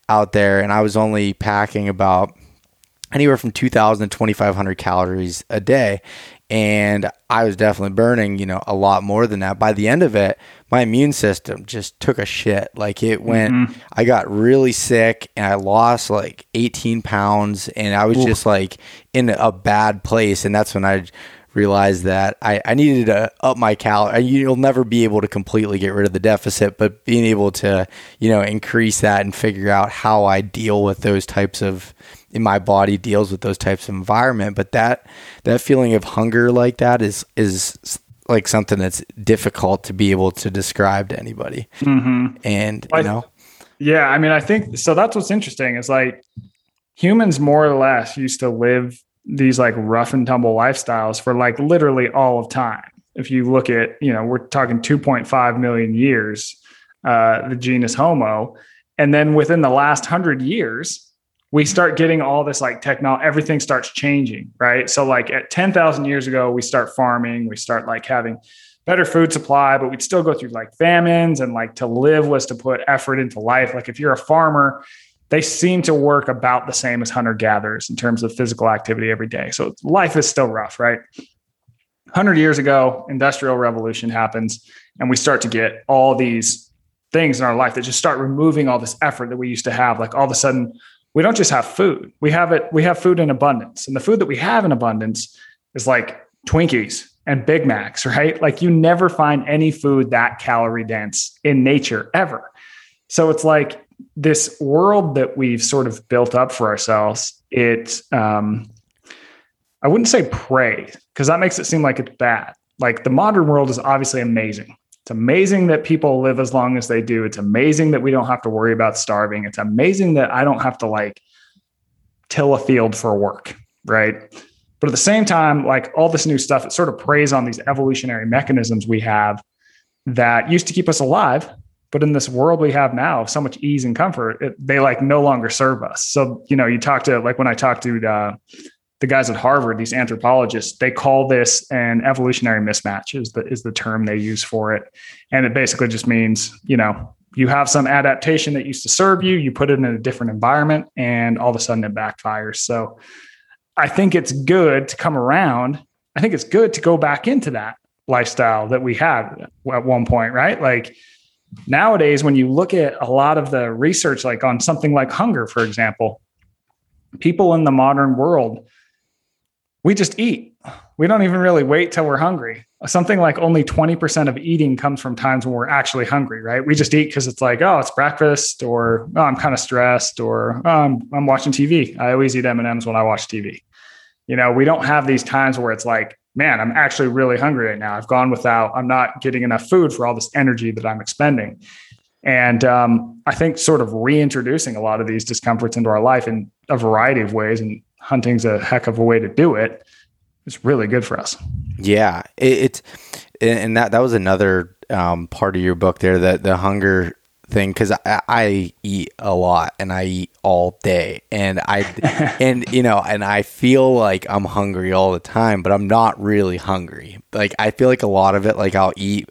out there and I was only packing about anywhere from 2000 to 2500 calories a day and I was definitely burning, you know, a lot more than that. By the end of it, my immune system just took a shit. Like it went, mm-hmm. I got really sick and I lost like 18 pounds and I was just like in a bad place. And that's when I realized that I, I needed to up my calorie. You'll never be able to completely get rid of the deficit, but being able to, you know, increase that and figure out how I deal with those types of in my body deals with those types of environment. But that that feeling of hunger like that is is like something that's difficult to be able to describe to anybody. Mm-hmm. And you know, yeah, I mean, I think so. That's what's interesting is like humans more or less used to live these like rough and tumble lifestyles for like literally all of time. If you look at, you know, we're talking 2.5 million years, uh, the genus Homo. And then within the last hundred years, we start getting all this like technology, everything starts changing, right? So, like at 10,000 years ago, we start farming, we start like having better food supply, but we'd still go through like famines and like to live was to put effort into life. Like if you're a farmer, they seem to work about the same as hunter gatherers in terms of physical activity every day. So life is still rough, right? 100 years ago, industrial revolution happens and we start to get all these things in our life that just start removing all this effort that we used to have. Like all of a sudden, we don't just have food. We have it, we have food in abundance. And the food that we have in abundance is like Twinkies and Big Macs, right? Like you never find any food that calorie dense in nature ever. So it's like this world that we've sort of built up for ourselves. It, um, I wouldn't say pray because that makes it seem like it's bad. Like the modern world is obviously amazing. It's amazing that people live as long as they do. It's amazing that we don't have to worry about starving. It's amazing that I don't have to like till a field for work, right? But at the same time, like all this new stuff, it sort of preys on these evolutionary mechanisms we have that used to keep us alive. But in this world we have now so much ease and comfort, it, they like no longer serve us. So, you know, you talk to like when I talk to uh, the guys at Harvard, these anthropologists, they call this an evolutionary mismatch is the is the term they use for it. And it basically just means, you know, you have some adaptation that used to serve you, you put it in a different environment, and all of a sudden it backfires. So I think it's good to come around. I think it's good to go back into that lifestyle that we had at one point, right? Like nowadays, when you look at a lot of the research, like on something like hunger, for example, people in the modern world we just eat. We don't even really wait till we're hungry. Something like only 20% of eating comes from times when we're actually hungry, right? We just eat because it's like, oh, it's breakfast, or oh, I'm kind of stressed, or oh, I'm, I'm watching TV. I always eat M&Ms when I watch TV. You know, we don't have these times where it's like, man, I'm actually really hungry right now. I've gone without, I'm not getting enough food for all this energy that I'm expending. And um, I think sort of reintroducing a lot of these discomforts into our life in a variety of ways and hunting's a heck of a way to do it. It's really good for us. Yeah, it, it's and that that was another um, part of your book there that the hunger thing because I, I, eat a lot and I eat all day and I and you know and I feel like I'm hungry all the time, but I'm not really hungry. Like I feel like a lot of it, like I'll eat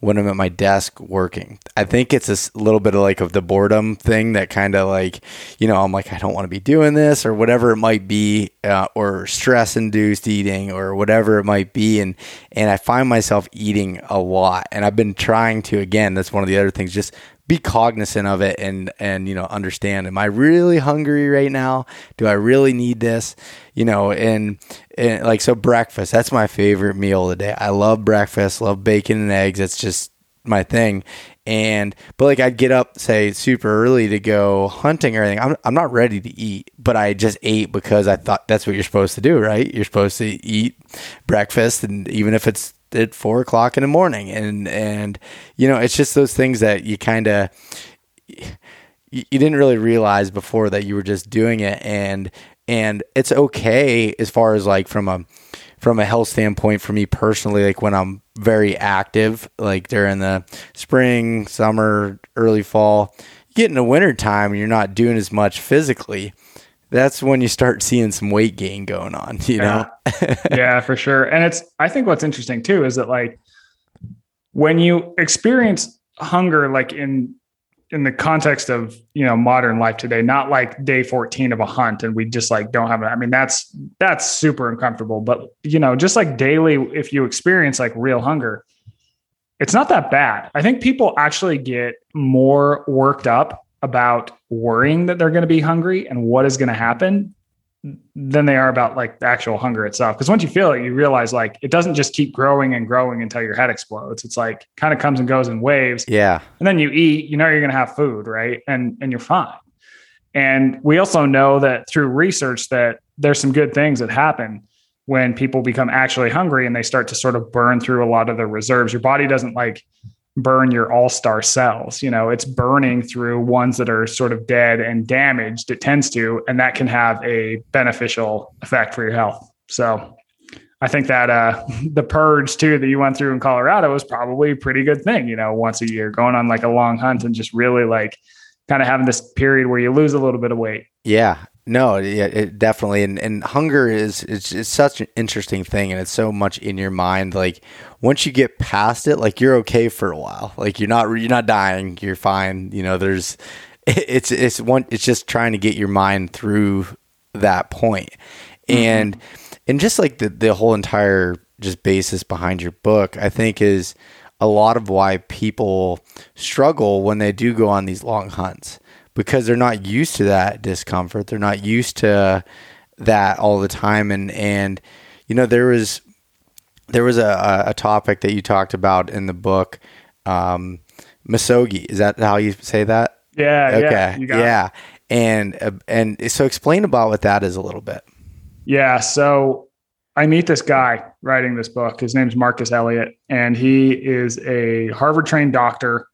when I'm at my desk working. I think it's a little bit of like of the boredom thing that kind of like you know I'm like I don't want to be doing this or whatever it might be, uh, or stress induced eating or whatever it might be, and and I find myself eating a lot, and I've been trying to again. That's one of the other things, just be cognizant of it and and you know understand am i really hungry right now do i really need this you know and, and like so breakfast that's my favorite meal of the day i love breakfast love bacon and eggs it's just my thing and but like I'd get up say super early to go hunting or anything. I'm I'm not ready to eat, but I just ate because I thought that's what you're supposed to do, right? You're supposed to eat breakfast, and even if it's at four o'clock in the morning, and and you know it's just those things that you kind of you, you didn't really realize before that you were just doing it, and and it's okay as far as like from a from a health standpoint for me personally like when i'm very active like during the spring summer early fall you get in the winter time and you're not doing as much physically that's when you start seeing some weight gain going on, you know? Yeah. yeah, for sure. And it's, I think what's interesting too is that like when you experience hunger, like in, in the context of you know modern life today not like day 14 of a hunt and we just like don't have it i mean that's that's super uncomfortable but you know just like daily if you experience like real hunger it's not that bad i think people actually get more worked up about worrying that they're going to be hungry and what is going to happen than they are about like the actual hunger itself. Because once you feel it, you realize like it doesn't just keep growing and growing until your head explodes. It's like kind of comes and goes in waves. Yeah. And then you eat, you know you're going to have food, right? And and you're fine. And we also know that through research that there's some good things that happen when people become actually hungry and they start to sort of burn through a lot of their reserves. Your body doesn't like burn your all-star cells. You know it's burning through ones that are sort of dead and damaged it tends to and that can have a beneficial effect for your health. So i think that uh the purge too that you went through in colorado was probably a pretty good thing you know once a year going on like a long hunt and just really like kind of having this period where you lose a little bit of weight. Yeah no, yeah, it definitely, and, and hunger is it's, it's such an interesting thing, and it's so much in your mind. Like once you get past it, like you're okay for a while. Like you're not you're not dying. You're fine. You know, there's it's it's one. It's just trying to get your mind through that point, mm-hmm. and and just like the the whole entire just basis behind your book, I think is a lot of why people struggle when they do go on these long hunts because they're not used to that discomfort. They're not used to that all the time. And, and, you know, there was, there was a, a topic that you talked about in the book, um, misogi. Is that how you say that? Yeah. Okay. Yeah. yeah. And, uh, and so explain about what that is a little bit. Yeah. So I meet this guy writing this book. His name's Marcus Elliott, and he is a Harvard trained doctor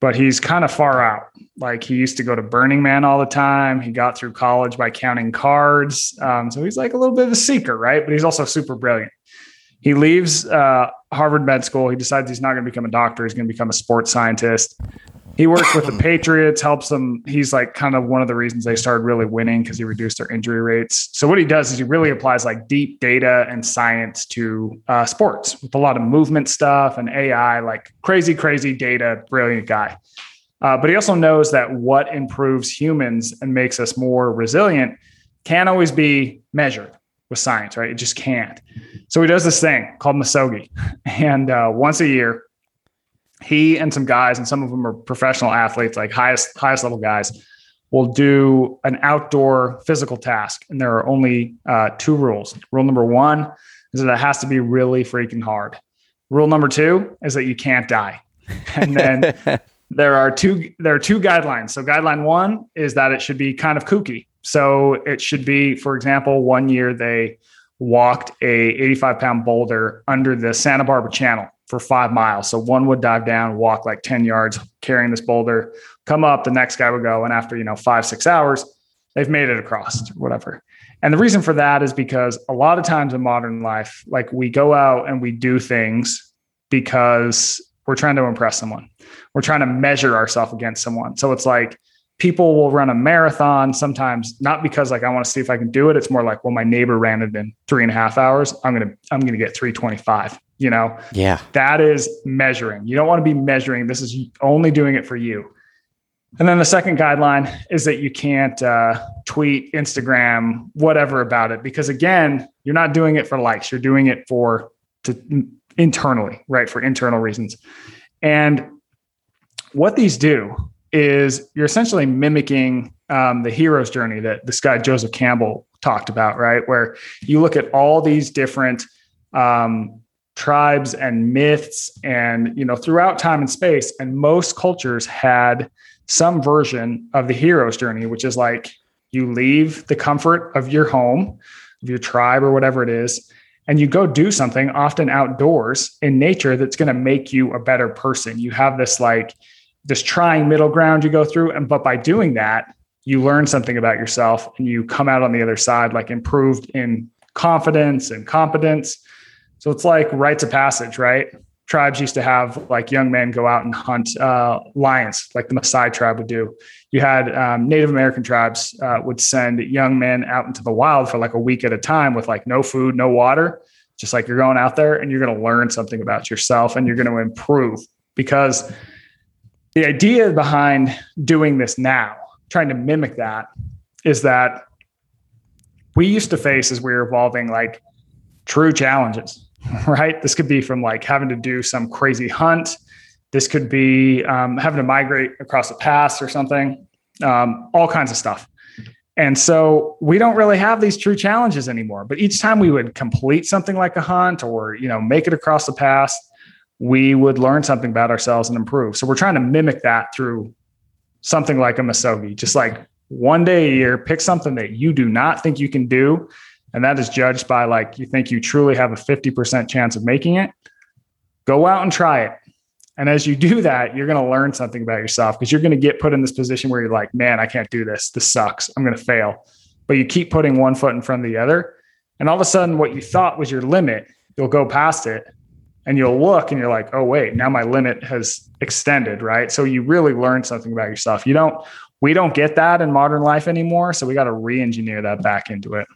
but he's kind of far out. Like he used to go to Burning Man all the time. He got through college by counting cards. Um, so he's like a little bit of a seeker, right? But he's also super brilliant. He leaves uh, Harvard Med School. He decides he's not going to become a doctor. He's going to become a sports scientist he works with the Patriots, helps them. He's like kind of one of the reasons they started really winning because he reduced their injury rates. So what he does is he really applies like deep data and science to uh, sports with a lot of movement stuff and AI, like crazy, crazy data. Brilliant guy. Uh, but he also knows that what improves humans and makes us more resilient can't always be measured with science, right? It just can't. So he does this thing called Misogi. and uh, once a year he and some guys, and some of them are professional athletes, like highest highest level guys, will do an outdoor physical task, and there are only uh, two rules. Rule number one is that it has to be really freaking hard. Rule number two is that you can't die, and then there are two there are two guidelines. So guideline one is that it should be kind of kooky. So it should be, for example, one year they walked a 85 pound boulder under the Santa Barbara Channel for five miles. So one would dive down, walk like 10 yards, carrying this boulder, come up, the next guy would go. And after, you know, five, six hours, they've made it across, whatever. And the reason for that is because a lot of times in modern life, like we go out and we do things because we're trying to impress someone. We're trying to measure ourselves against someone. So it's like people will run a marathon sometimes, not because like I want to see if I can do it. It's more like, well, my neighbor ran it in three and a half hours. I'm gonna I'm gonna get 325. You know, yeah, that is measuring. You don't want to be measuring. This is only doing it for you. And then the second guideline is that you can't uh, tweet, Instagram, whatever about it, because again, you're not doing it for likes. You're doing it for to internally, right? For internal reasons. And what these do is you're essentially mimicking um, the hero's journey that this guy Joseph Campbell talked about, right? Where you look at all these different um, tribes and myths, and you know, throughout time and space, and most cultures had some version of the hero's journey, which is like you leave the comfort of your home, of your tribe, or whatever it is, and you go do something, often outdoors in nature, that's going to make you a better person. You have this like this trying middle ground you go through, and but by doing that, you learn something about yourself, and you come out on the other side like improved in confidence and competence. So it's like rites of passage, right? tribes used to have like young men go out and hunt uh, lions, like the Maasai tribe would do. You had um, Native American tribes uh, would send young men out into the wild for like a week at a time with like no food, no water. Just like you're going out there and you're going to learn something about yourself and you're going to improve because the idea behind doing this now, trying to mimic that, is that we used to face as we were evolving like true challenges right? This could be from like having to do some crazy hunt. This could be um, having to migrate across the pass or something, um, all kinds of stuff. And so we don't really have these true challenges anymore. But each time we would complete something like a hunt or, you know, make it across the pass, we would learn something about ourselves and improve. So we're trying to mimic that through something like a Misogi, just like one day a year, pick something that you do not think you can do and that is judged by like you think you truly have a 50% chance of making it, go out and try it. And as you do that, you're going to learn something about yourself because you're going to get put in this position where you're like, man, I can't do this. This sucks. I'm going to fail. But you keep putting one foot in front of the other. And all of a sudden, what you thought was your limit, you'll go past it and you'll look and you're like, oh, wait, now my limit has extended. Right. So you really learn something about yourself. You don't, we don't get that in modern life anymore. So we got to re engineer that back into it.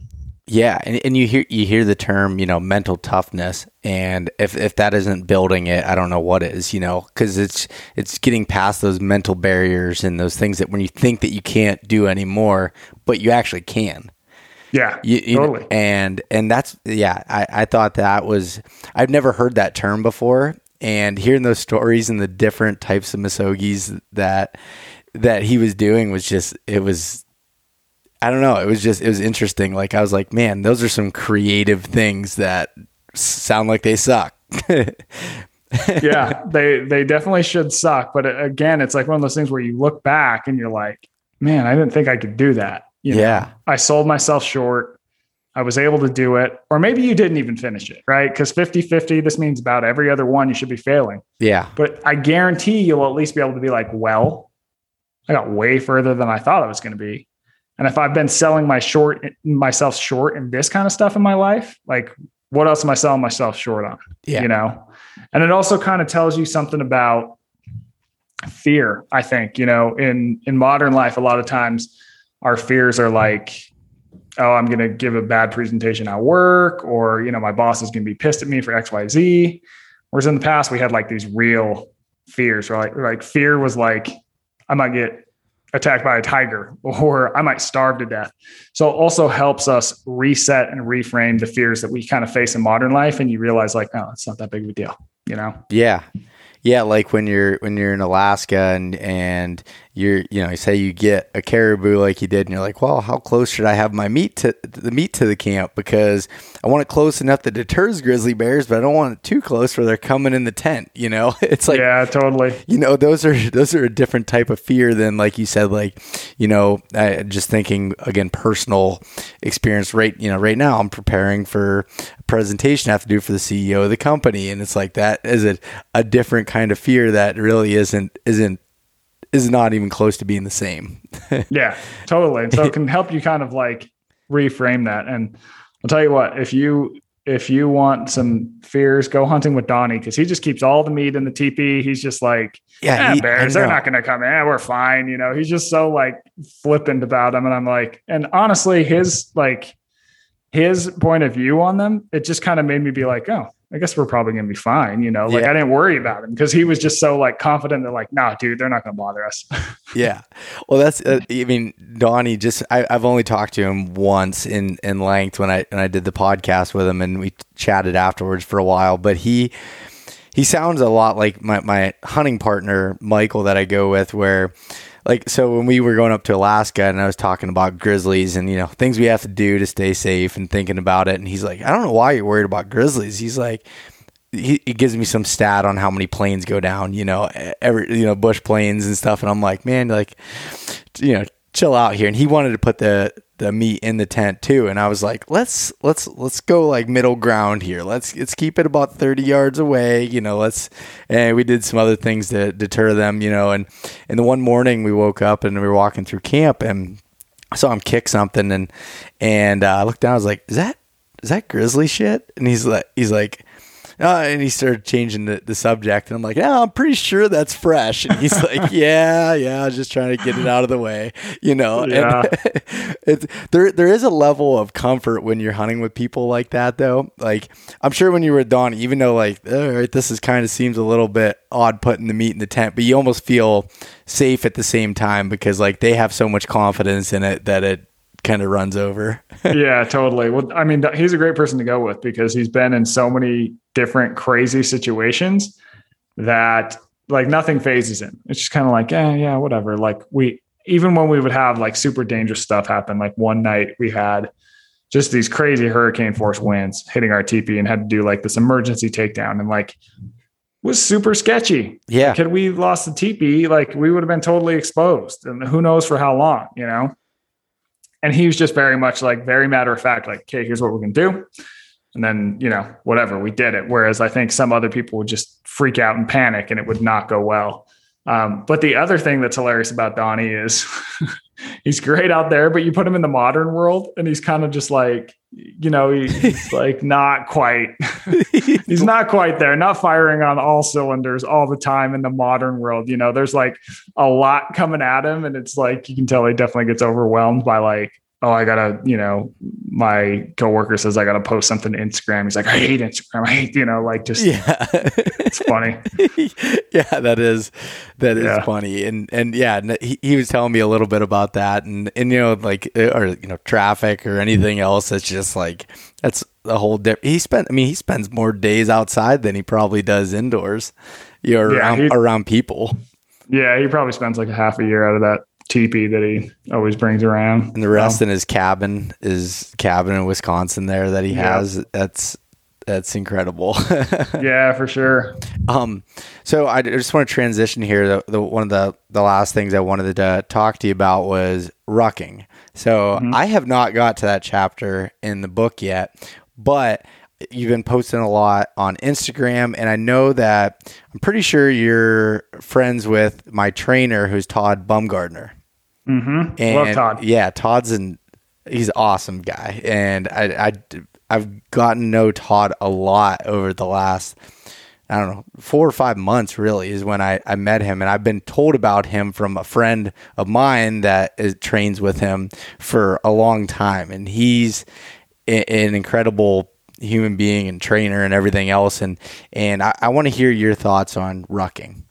Yeah, and, and you hear you hear the term, you know, mental toughness, and if if that isn't building it, I don't know what is, you know, because it's it's getting past those mental barriers and those things that when you think that you can't do anymore, but you actually can. Yeah, you, you totally. Know, and and that's yeah, I I thought that was I've never heard that term before, and hearing those stories and the different types of misogis that that he was doing was just it was I don't know. It was just it was interesting. Like I was like, man, those are some creative things that sound like they suck. yeah, they they definitely should suck. But uh, again, it's like one of those things where you look back and you're like, man, I didn't think I could do that. You know, yeah, I sold myself short. I was able to do it. Or maybe you didn't even finish it, right? Because 50 50, this means about every other one you should be failing. Yeah. But I guarantee you'll at least be able to be like, well, I got way further than I thought I was going to be. And if I've been selling my short myself short in this kind of stuff in my life, like what else am I selling myself short on? Yeah. You know? And it also kind of tells you something about fear, I think, you know, in in modern life, a lot of times our fears are like, oh, I'm gonna give a bad presentation at work, or you know, my boss is gonna be pissed at me for XYZ. Whereas in the past we had like these real fears, right? Like fear was like, I might get attacked by a tiger or I might starve to death. So it also helps us reset and reframe the fears that we kind of face in modern life. And you realize like, oh, it's not that big of a deal, you know? Yeah. Yeah. Like when you're, when you're in Alaska and, and you're, you know, say you get a caribou like you did, and you're like, well, how close should I have my meat to the meat to the camp? Because I want it close enough that deters grizzly bears, but I don't want it too close where they're coming in the tent. You know, it's like, yeah, totally. You know, those are those are a different type of fear than, like you said, like, you know, I, just thinking again, personal experience. Right, you know, right now I'm preparing for presentation I have to do for the CEO of the company, and it's like that is a, a different kind of fear that really isn't isn't is not even close to being the same. yeah, totally. And so it can help you kind of like reframe that. And I'll tell you what, if you if you want some fears, go hunting with Donnie because he just keeps all the meat in the teepee. He's just like, yeah, eh, he, bears, they're not going to come in. we're fine. You know, he's just so like flippant about them. And I'm like, and honestly, his like his point of view on them, it just kind of made me be like, oh, I guess we're probably going to be fine. You know, like yeah. I didn't worry about him because he was just so like confident that like, nah, dude, they're not going to bother us. yeah. Well, that's, uh, I mean, Donnie just, I, have only talked to him once in, in length when I, when I did the podcast with him and we chatted afterwards for a while, but he, he sounds a lot like my, my hunting partner, Michael, that I go with where, like so when we were going up to Alaska and I was talking about grizzlies and you know things we have to do to stay safe and thinking about it and he's like I don't know why you're worried about grizzlies. He's like he, he gives me some stat on how many planes go down you know every you know bush planes and stuff and I'm like man like you know chill out here. And he wanted to put the the meat in the tent too. And i was like let's let's let's go like middle ground here. Let's let's keep it about 30 yards away you know let's and we did some other things to deter them you know. And and the one morning we woke up and we were walking through camp and i saw him kick something and and uh, i looked down i was like is that is that grizzly shit? And he's like he's like uh, and he started changing the, the subject. And I'm like, yeah, I'm pretty sure that's fresh. And he's like, yeah, yeah, I was just trying to get it out of the way, you know. Yeah. it's, there, there is a level of comfort when you're hunting with people like that, though. Like, I'm sure when you were at Dawn, even though, like, all right, this is kind of seems a little bit odd putting the meat in the tent, but you almost feel safe at the same time because, like, they have so much confidence in it that it kind of runs over. yeah, totally. Well, I mean, he's a great person to go with because he's been in so many different crazy situations that like nothing phases him. It's just kind of like, yeah, yeah, whatever. Like we, even when we would have like super dangerous stuff happen, like one night we had just these crazy hurricane force winds hitting our teepee and had to do like this emergency takedown and like was super sketchy. Yeah. Like, had we lost the teepee, like we would have been totally exposed and who knows for how long, you know? And he was just very much like very matter of fact, like, okay, here's what we're gonna do. And then, you know, whatever, we did it. Whereas I think some other people would just freak out and panic and it would not go well. Um, but the other thing that's hilarious about Donnie is he's great out there, but you put him in the modern world and he's kind of just like, you know, he's like not quite, he's not quite there, not firing on all cylinders all the time in the modern world. You know, there's like a lot coming at him, and it's like you can tell he definitely gets overwhelmed by like oh, I gotta, you know, my coworker says I gotta post something to Instagram. He's like, I hate Instagram. I hate, you know, like just yeah, it's funny. yeah, that is that is yeah. funny. And and yeah, he, he was telling me a little bit about that, and and you know, like uh, or you know, traffic or anything else. That's just like that's a whole different. He spent. I mean, he spends more days outside than he probably does indoors. You're yeah, around, around people. Yeah, he probably spends like a half a year out of that teepee that he always brings around. And the rest um, in his cabin is cabin in Wisconsin there that he yeah. has. That's that's incredible. yeah, for sure. Um, so I just want to transition here. The, the, one of the the last things I wanted to talk to you about was rucking. So mm-hmm. I have not got to that chapter in the book yet, but you've been posting a lot on Instagram, and I know that I'm pretty sure you're friends with my trainer, who's Todd Bumgardner. Mm-hmm. And Love Todd. Yeah, Todd's an he's an awesome guy, and I, I I've gotten to know Todd a lot over the last. I don't know, four or five months really is when I, I met him. And I've been told about him from a friend of mine that is, trains with him for a long time. And he's an incredible human being and trainer and everything else. And and I, I want to hear your thoughts on rucking.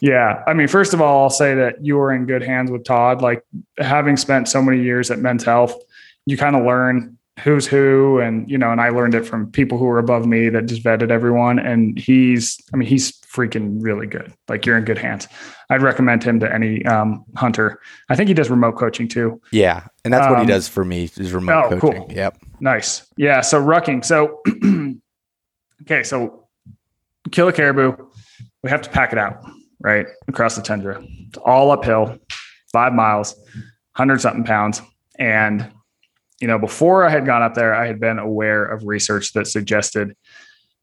Yeah. I mean, first of all, I'll say that you are in good hands with Todd. Like having spent so many years at men's health, you kind of learn who's who. And, you know, and I learned it from people who were above me that just vetted everyone. And he's, I mean, he's freaking really good. Like you're in good hands. I'd recommend him to any um, hunter. I think he does remote coaching too. Yeah. And that's what he um, does for me is remote oh, coaching. Cool. Yep. Nice. Yeah. So rucking. So, okay. So kill a caribou. We have to pack it out, right? Across the tundra. It's all uphill, five miles, 100 something pounds. And, you know, before I had gone up there, I had been aware of research that suggested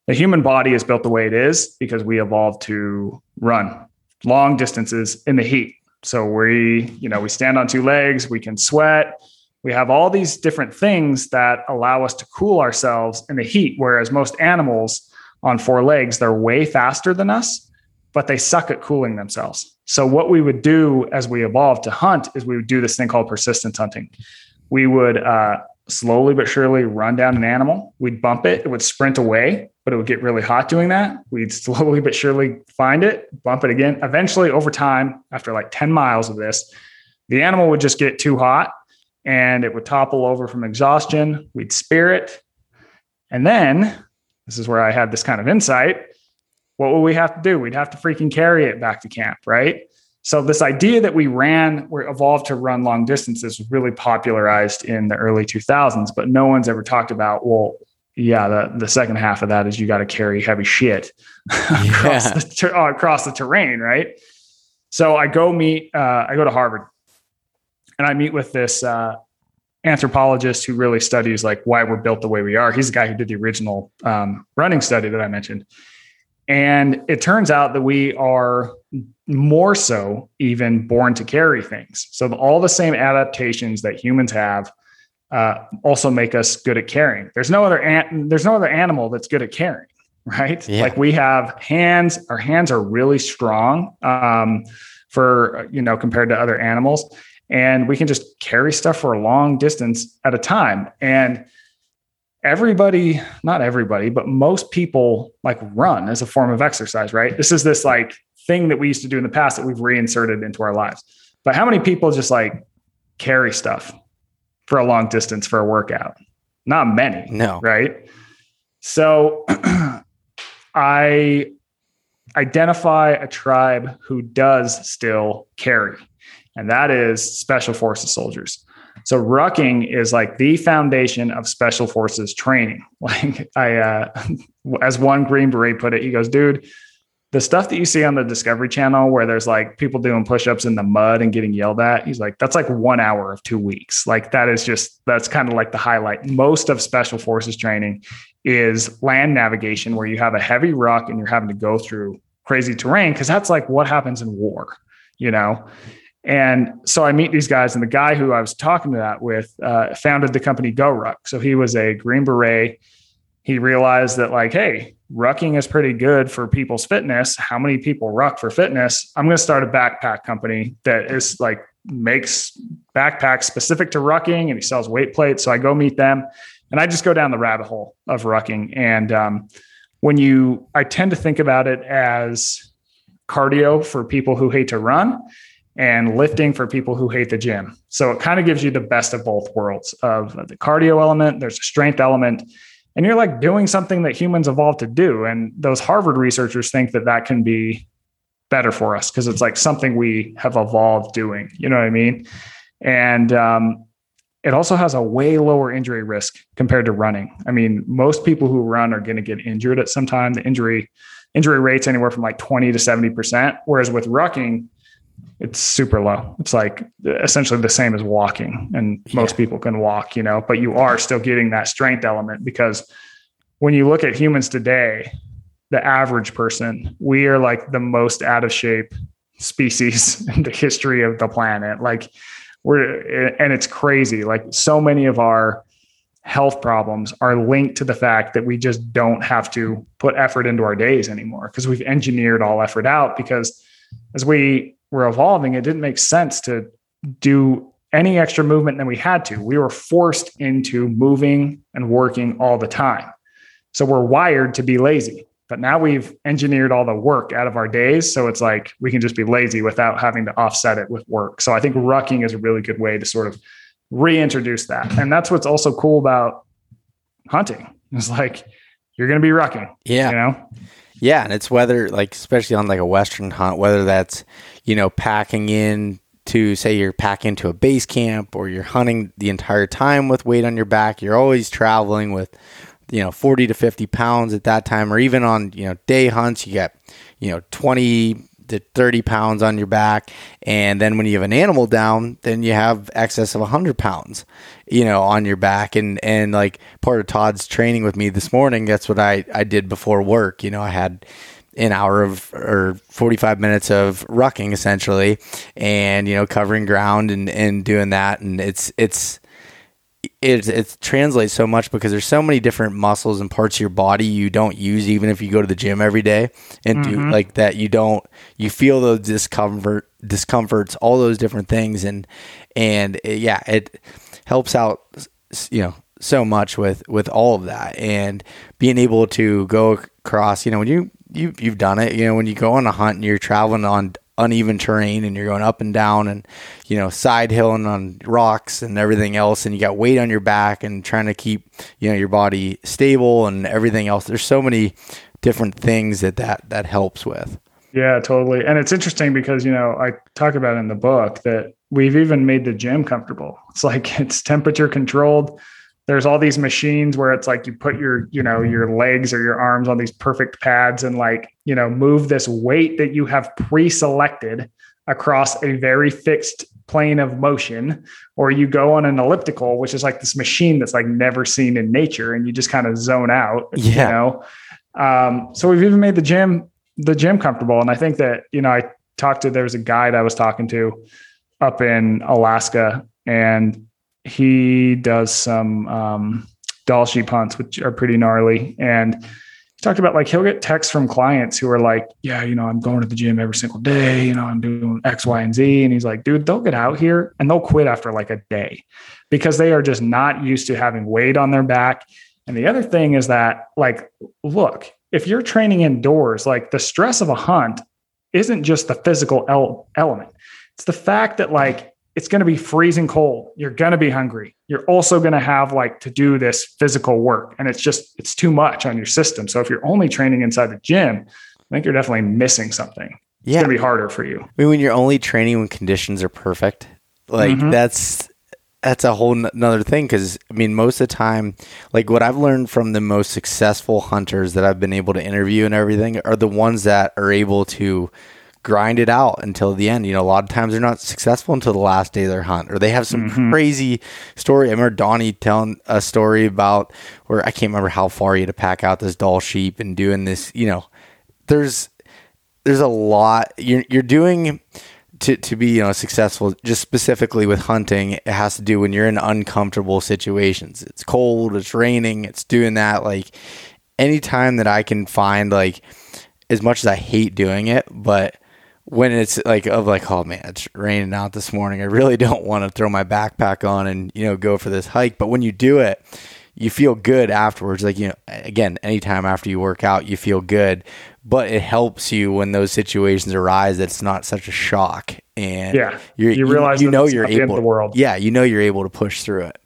the human body is built the way it is because we evolved to run long distances in the heat. So we, you know, we stand on two legs, we can sweat, we have all these different things that allow us to cool ourselves in the heat. Whereas most animals on four legs, they're way faster than us, but they suck at cooling themselves. So, what we would do as we evolved to hunt is we would do this thing called persistence hunting. We would uh, slowly but surely run down an animal. We'd bump it, it would sprint away, but it would get really hot doing that. We'd slowly but surely find it, bump it again. Eventually, over time, after like 10 miles of this, the animal would just get too hot and it would topple over from exhaustion. We'd spear it. And then, this is where I had this kind of insight. What would we have to do? We'd have to freaking carry it back to camp, right? So this idea that we ran, we evolved to run long distances was really popularized in the early 2000s, but no one's ever talked about, well, yeah, the, the second half of that is you got to carry heavy shit across, the, uh, across the terrain, right? So I go meet, uh, I go to Harvard and I meet with this uh, anthropologist who really studies like why we're built the way we are. He's the guy who did the original um, running study that I mentioned. And it turns out that we are more so even born to carry things. So all the same adaptations that humans have uh, also make us good at carrying. There's no other an- there's no other animal that's good at carrying, right? Yeah. Like we have hands. Our hands are really strong um, for you know compared to other animals and we can just carry stuff for a long distance at a time. And everybody, not everybody, but most people like run as a form of exercise, right? This is this like thing that we used to do in the past that we've reinserted into our lives. But how many people just like carry stuff for a long distance for a workout? Not many. No. Right. So I identify a tribe who does still carry and that is special forces soldiers. So rucking is like the foundation of special forces training. Like I, uh, as one Green Beret put it, he goes, dude, the stuff that you see on the Discovery Channel where there's like people doing push-ups in the mud and getting yelled at, he's like, that's like one hour of two weeks. Like that is just that's kind of like the highlight. Most of special forces training is land navigation where you have a heavy ruck and you're having to go through crazy terrain because that's like what happens in war, you know. And so I meet these guys, and the guy who I was talking to that with uh, founded the company GORUCK. So he was a Green Beret. He realized that, like, hey, rucking is pretty good for people's fitness. How many people ruck for fitness? I'm going to start a backpack company that is like makes backpacks specific to rucking, and he sells weight plates. So I go meet them, and I just go down the rabbit hole of rucking. And um, when you, I tend to think about it as cardio for people who hate to run and lifting for people who hate the gym. So it kind of gives you the best of both worlds of the cardio element, there's a strength element, and you're like doing something that humans evolved to do. And those Harvard researchers think that that can be better for us because it's like something we have evolved doing. You know what I mean? And um, it also has a way lower injury risk compared to running. I mean, most people who run are going to get injured at some time. The injury injury rates anywhere from like 20 to 70 percent. Whereas with rucking, it's super low. It's like essentially the same as walking, and yeah. most people can walk, you know, but you are still getting that strength element because when you look at humans today, the average person, we are like the most out of shape species in the history of the planet. Like we're, and it's crazy. Like so many of our health problems are linked to the fact that we just don't have to put effort into our days anymore because we've engineered all effort out because as we were evolving, it didn't make sense to do any extra movement than we had to. We were forced into moving and working all the time. So we're wired to be lazy. But now we've engineered all the work out of our days. So it's like we can just be lazy without having to offset it with work. So I think rucking is a really good way to sort of reintroduce that. And that's what's also cool about hunting. It's like you're going to be rucking. Yeah. You know? Yeah, and it's whether like especially on like a western hunt, whether that's you know packing in to say you're packing to a base camp or you're hunting the entire time with weight on your back, you're always traveling with you know 40 to 50 pounds at that time, or even on you know day hunts, you get you know 20 to 30 pounds on your back. And then when you have an animal down, then you have excess of 100 pounds, you know, on your back. And, and like part of Todd's training with me this morning, that's what I, I did before work. You know, I had an hour of or 45 minutes of rucking essentially and, you know, covering ground and, and doing that. And it's, it's, it it translates so much because there's so many different muscles and parts of your body you don't use even if you go to the gym every day and do mm-hmm. like that you don't you feel those discomfort discomforts all those different things and and it, yeah it helps out you know so much with with all of that. And being able to go across you know when you you you've done it you know when you go on a hunt and you're traveling on uneven terrain and you're going up and down and you know side hilling on rocks and everything else and you got weight on your back and trying to keep you know your body stable and everything else there's so many different things that that that helps with Yeah, totally. And it's interesting because, you know, I talk about in the book that we've even made the gym comfortable. It's like it's temperature controlled. There's all these machines where it's like you put your, you know, your legs or your arms on these perfect pads and like, you know, move this weight that you have pre-selected across a very fixed plane of motion or you go on an elliptical which is like this machine that's like never seen in nature and you just kind of zone out Yeah. you know um, so we've even made the gym the gym comfortable. And I think that, you know, I talked to, there was a guide I was talking to up in Alaska and he does some um, Dall sheep which are pretty gnarly. And he talked about like, he'll get texts from clients who are like, yeah, you know, I'm going to the gym every single day, you know, I'm doing X, Y, and Z. And he's like, dude, they'll get out here and they'll quit after like a day because they are just not used to having weight on their back. And the other thing is that, like, look, if you're training indoors, like the stress of a hunt isn't just the physical el- element. It's the fact that like it's going to be freezing cold. You're going to be hungry. You're also going to have like to do this physical work and it's just it's too much on your system. So if you're only training inside the gym, I think you're definitely missing something. It's yeah going to be harder for you. I mean, when you're only training when conditions are perfect, like Mhm. that's that's a whole another thing. Because I mean, most of the time, like what I've learned from the most successful hunters that I've been able to interview and everything are the ones that are able to grind it out until the end. You know, a lot of times they're not successful until the last day of their hunt, or they have some mm-hmm. crazy story. I remember Donnie telling a story about where I can't remember how far he had to pack out this Dall sheep and doing this. You know, there's there's a lot you're you're doing to to be you know successful just specifically with hunting it has to do when you're in uncomfortable situations it's cold it's raining it's doing that like anytime that I can find like as much as I hate doing it but when it's like of like oh man it's raining out this morning I really don't want to throw my backpack on and you know go for this hike but when you do it you feel good afterwards like you know again anytime after you work out you feel good but it helps you when those situations arise that's not such a shock and Yeah. you're, You you realize you that know you're not the end able the world. yeah you know you're able to push through it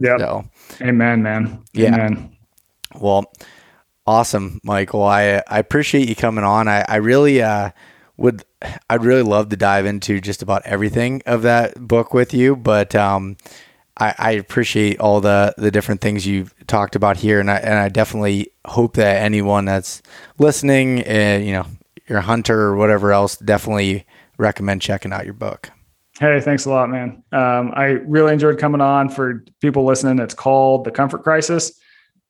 yeah so Amen, man. Yeah. Amen. well awesome michael i i appreciate you coming on i i really uh would i'd really love to dive into just about everything of that book with you but um I, I appreciate all the, the different things you've talked about here, and I and I definitely hope that anyone that's listening, uh, you know, you're a hunter or whatever else, definitely recommend checking out your book. Hey, thanks a lot, man. Um, I really enjoyed coming on for people listening. It's called The Comfort Crisis.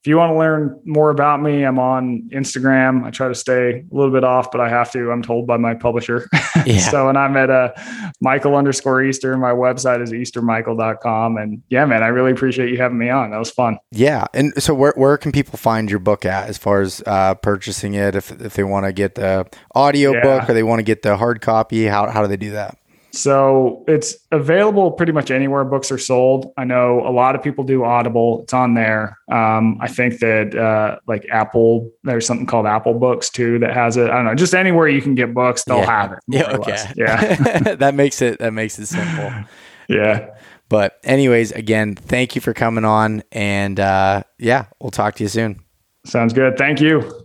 If you want to learn more about me, I'm on Instagram. I try to stay a little bit off, but I have to. I'm told by my publisher. Yeah. so, and I'm at uh, Michael underscore Easter. My website is eastermichael.com. And yeah, man, I really appreciate you having me on. That was fun. Yeah, and so where where can people find your book at as far as uh, purchasing it? If if they want to get the audio Yeah. book or they want to get the hard copy, how how do they do that? So it's available pretty much anywhere books are sold. I know a lot of people do Audible. It's on there. Um, I think that uh, like Apple, there's something called Apple Books too that has it. I don't know. Just anywhere you can get books, they'll Yeah. have it. Yeah, okay. Yeah. that makes it that makes it simple. yeah. But anyways, again, thank you for coming on, and uh, yeah, we'll talk to you soon. Sounds good. Thank you.